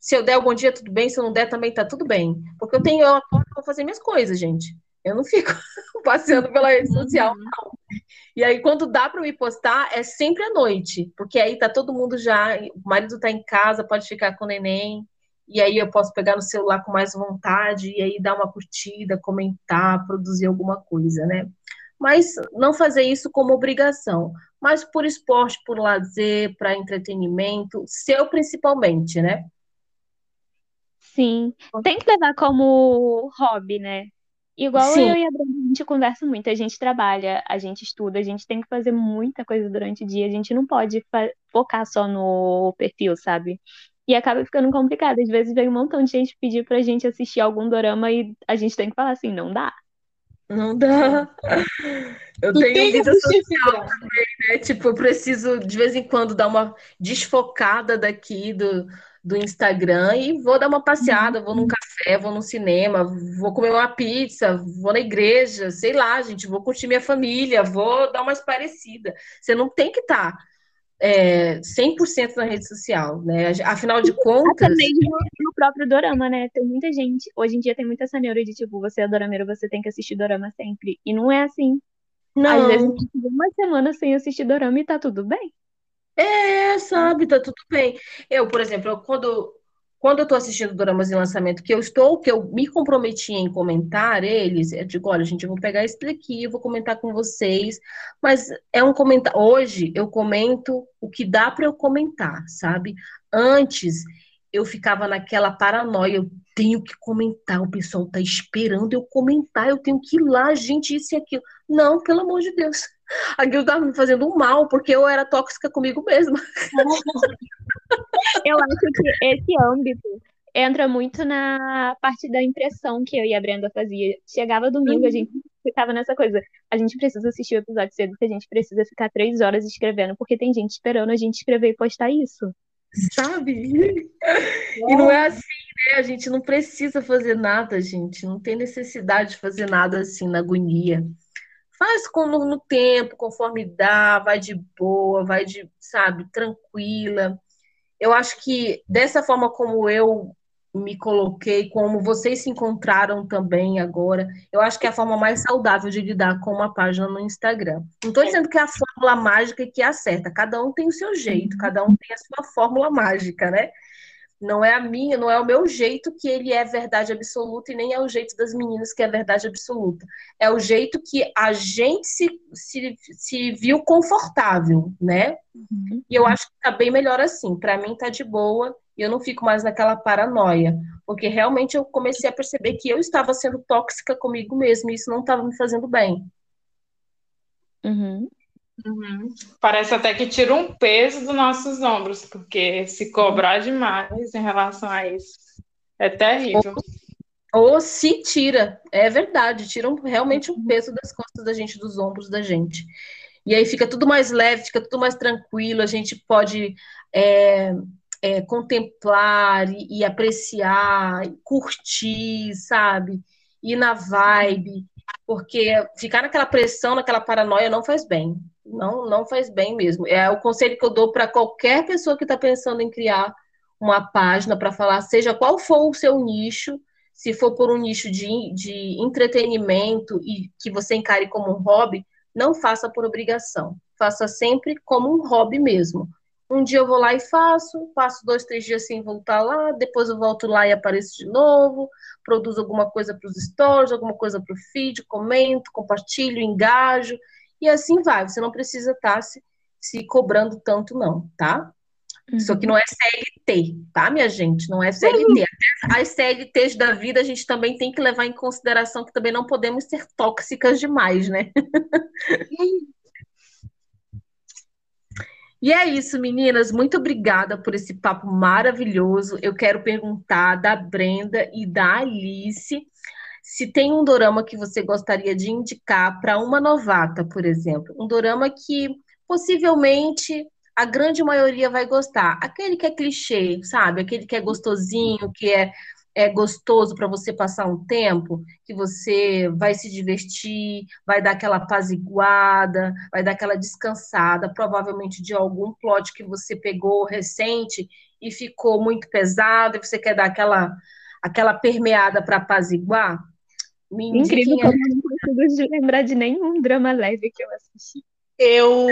se eu der o bom dia, tudo bem, se eu não der, também tá tudo bem. Porque eu tenho, eu acordo para fazer minhas coisas, gente. Eu não fico passeando pela rede social, uhum. não. E aí, quando dá para me postar, é sempre à noite, porque aí tá todo mundo já, o marido tá em casa, pode ficar com o neném, e aí eu posso pegar no celular com mais vontade e aí dar uma curtida, comentar, produzir alguma coisa, né? Mas não fazer isso como obrigação, mas por esporte, por lazer, para entretenimento, seu principalmente, né? Sim, tem que levar como hobby, né? Igual Sim. eu e a Bruna, a gente conversa muito, a gente trabalha, a gente estuda, a gente tem que fazer muita coisa durante o dia, a gente não pode focar só no perfil, sabe? E acaba ficando complicado. Às vezes vem um montão de gente pedir pra gente assistir algum dorama e a gente tem que falar assim, não dá. Não dá. Eu tenho tem vida social também, né? Tipo, eu preciso de vez em quando dar uma desfocada daqui do, do Instagram e vou dar uma passeada, vou num café, vou no cinema, vou comer uma pizza, vou na igreja, sei lá, gente, vou curtir minha família, vou dar uma esparecida. Você não tem que estar. Tá é, 100% na rede social, né? Afinal de contas. Até mesmo no próprio Dorama, né? Tem muita gente. Hoje em dia tem muita essa de tipo, você é dorameiro, você tem que assistir Dorama sempre. E não é assim. Não. Às vezes uma semana sem assistir Dorama e tá tudo bem. É, sabe, tá tudo bem. Eu, por exemplo, eu, quando quando eu estou assistindo dramas em lançamento, que eu estou, que eu me comprometi em comentar eles, eu digo, olha, gente, eu vou pegar esse daqui, eu vou comentar com vocês, mas é um comentário. Hoje eu comento o que dá para eu comentar, sabe? Antes eu ficava naquela paranoia, eu tenho que comentar, o pessoal tá esperando eu comentar, eu tenho que ir lá, gente, isso e aquilo. Não, pelo amor de Deus. Aquilo tava me fazendo um mal, porque eu era tóxica comigo mesma. Eu acho que esse âmbito entra muito na parte da impressão que eu e a Brenda fazia. Chegava domingo, a uhum. gente ficava nessa coisa. A gente precisa assistir o episódio cedo, porque a gente precisa ficar três horas escrevendo, porque tem gente esperando a gente escrever e postar isso. sabe? E não é assim, né? A gente não precisa fazer nada, gente. Não tem necessidade de fazer nada assim na agonia. Faz como no tempo, conforme dá, vai de boa, vai de, sabe, tranquila. Eu acho que dessa forma como eu me coloquei, como vocês se encontraram também agora, eu acho que é a forma mais saudável de lidar com uma página no Instagram. Não estou dizendo que é a fórmula mágica que é certa, cada um tem o seu jeito, cada um tem a sua fórmula mágica, né? Não é a minha, não é o meu jeito que ele é verdade absoluta e nem é o jeito das meninas que é verdade absoluta. É o jeito que a gente se, se, se viu confortável, né? Uhum. E eu acho que tá bem melhor assim. Para mim tá de boa e eu não fico mais naquela paranoia, porque realmente eu comecei a perceber que eu estava sendo tóxica comigo mesma e isso não estava me fazendo bem. Uhum. Uhum. Parece até que tira um peso dos nossos ombros, porque se cobrar demais em relação a isso é terrível. Ou, ou se tira, é verdade, tira um, realmente um peso das costas da gente, dos ombros da gente. E aí fica tudo mais leve, fica tudo mais tranquilo, a gente pode é, é, contemplar e, e apreciar, e curtir, sabe? Ir na vibe, porque ficar naquela pressão, naquela paranoia não faz bem. Não, não faz bem mesmo. É o conselho que eu dou para qualquer pessoa que está pensando em criar uma página para falar, seja qual for o seu nicho, se for por um nicho de, de entretenimento e que você encare como um hobby, não faça por obrigação. Faça sempre como um hobby mesmo. Um dia eu vou lá e faço, passo dois, três dias sem voltar lá, depois eu volto lá e apareço de novo, produzo alguma coisa para os stories, alguma coisa para o feed, comento, compartilho, engajo, e assim vai. Você não precisa estar tá se, se cobrando tanto, não, tá? Uhum. Isso aqui não é CLT, tá, minha gente? Não é CLT. Uhum. As CLTs da vida a gente também tem que levar em consideração que também não podemos ser tóxicas demais, né? Uhum. E é isso, meninas. Muito obrigada por esse papo maravilhoso. Eu quero perguntar da Brenda e da Alice se tem um dorama que você gostaria de indicar para uma novata, por exemplo. Um dorama que possivelmente a grande maioria vai gostar. Aquele que é clichê, sabe? Aquele que é gostosinho, que é é gostoso para você passar um tempo, que você vai se divertir, vai dar aquela apaziguada, vai dar aquela descansada, provavelmente de algum plot que você pegou recente e ficou muito pesado, e você quer dar aquela, aquela permeada para apaziguar. Me Incrível como eu não consigo lembrar de nenhum drama leve que eu assisti. Eu,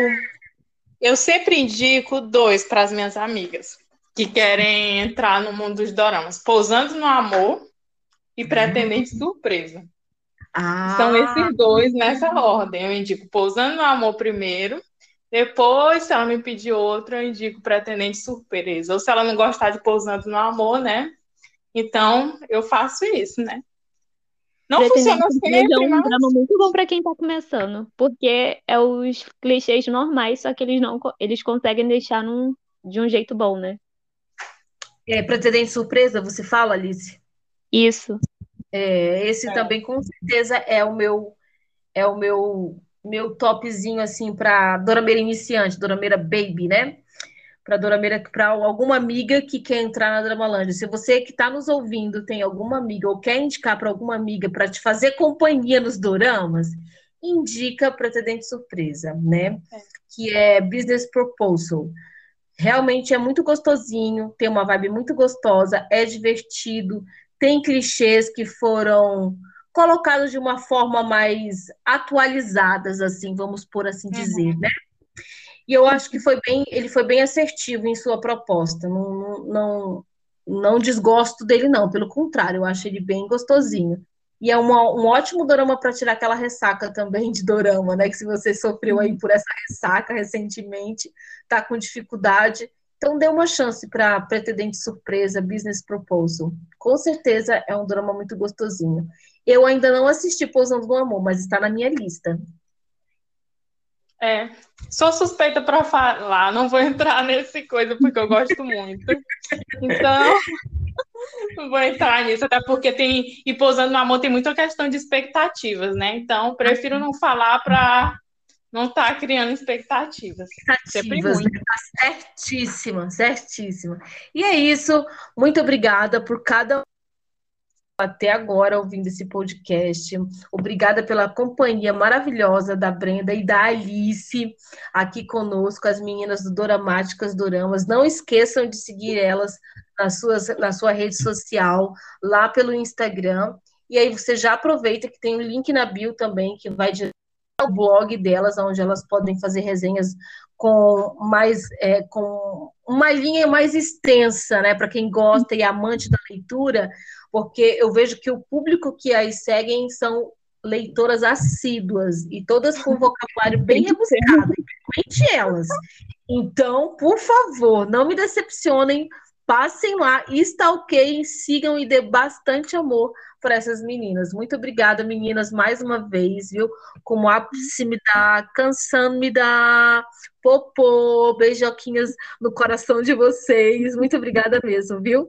eu sempre indico dois para as minhas amigas que querem entrar no mundo dos doramas. Pousando no Amor e Pretendente Surpresa. Ah. São esses dois nessa ordem. Eu indico Pousando no Amor primeiro, depois, se ela me pedir outro, eu indico Pretendente Surpresa. Ou se ela não gostar de Pousando no Amor, né? Então, eu faço isso, né? Não funciona sempre, é um mas... drama muito bom para quem está começando, porque é os clichês normais, só que eles não eles conseguem deixar num, de um jeito bom, né? É, pretendente surpresa, você fala, Alice? Isso. É, esse é. também com certeza é o meu é o meu meu topzinho assim para Dorameira iniciante, Dorameira baby, né? Para Dorameira para alguma amiga que quer entrar na Dramalândia. Se você que está nos ouvindo tem alguma amiga ou quer indicar para alguma amiga para te fazer companhia nos doramas, indica Pretendente Surpresa, né? É. Que é Business Proposal. Realmente é muito gostosinho, tem uma vibe muito gostosa, é divertido, tem clichês que foram colocados de uma forma mais atualizadas, assim, vamos por assim uhum. dizer, né? E eu acho que foi bem, ele foi bem assertivo em sua proposta. Não, não, não desgosto dele, não. Pelo contrário, eu acho ele bem gostosinho. E é uma, um ótimo dorama para tirar aquela ressaca também de dorama, né? Que se você sofreu aí por essa ressaca recentemente, tá com dificuldade, então dê uma chance para Pretendente Surpresa, Business Proposal. Com certeza é um drama muito gostosinho. Eu ainda não assisti Pousando no Amor, mas está na minha lista. É, sou suspeita para falar, não vou entrar nesse coisa porque eu gosto muito. Então, não vou entrar nisso, até porque tem. E pousando no amor tem muita questão de expectativas, né? Então, prefiro não falar para não tá criando expectativas. Expectativas, né? tá certíssima, certíssima. E é isso. Muito obrigada por cada até agora ouvindo esse podcast. Obrigada pela companhia maravilhosa da Brenda e da Alice aqui conosco, as meninas do Doramáticas Doramas. Não esqueçam de seguir elas nas suas, na sua rede social, lá pelo Instagram. E aí você já aproveita que tem o um link na bio também, que vai direto ao blog delas, onde elas podem fazer resenhas com mais é, com uma linha mais extensa, né, para quem gosta e é amante da leitura, porque eu vejo que o público que as seguem são leitoras assíduas e todas com vocabulário bem rebuscado, principalmente elas. Então, por favor, não me decepcionem, passem lá, stalkeiem, sigam e dê bastante amor para essas meninas. Muito obrigada, meninas, mais uma vez, viu? Como ápice me dá, cansando me dá, popô, beijoquinhas no coração de vocês. Muito obrigada mesmo, viu?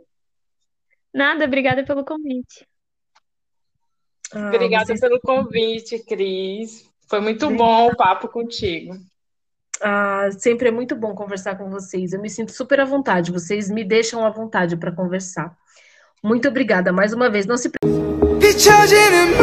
Nada, obrigada pelo convite. Ah, obrigada vocês... pelo convite, Cris. Foi muito bom o papo contigo. Ah, sempre é muito bom conversar com vocês. Eu me sinto super à vontade. Vocês me deixam à vontade para conversar. Muito obrigada mais uma vez. Não se 비춰지는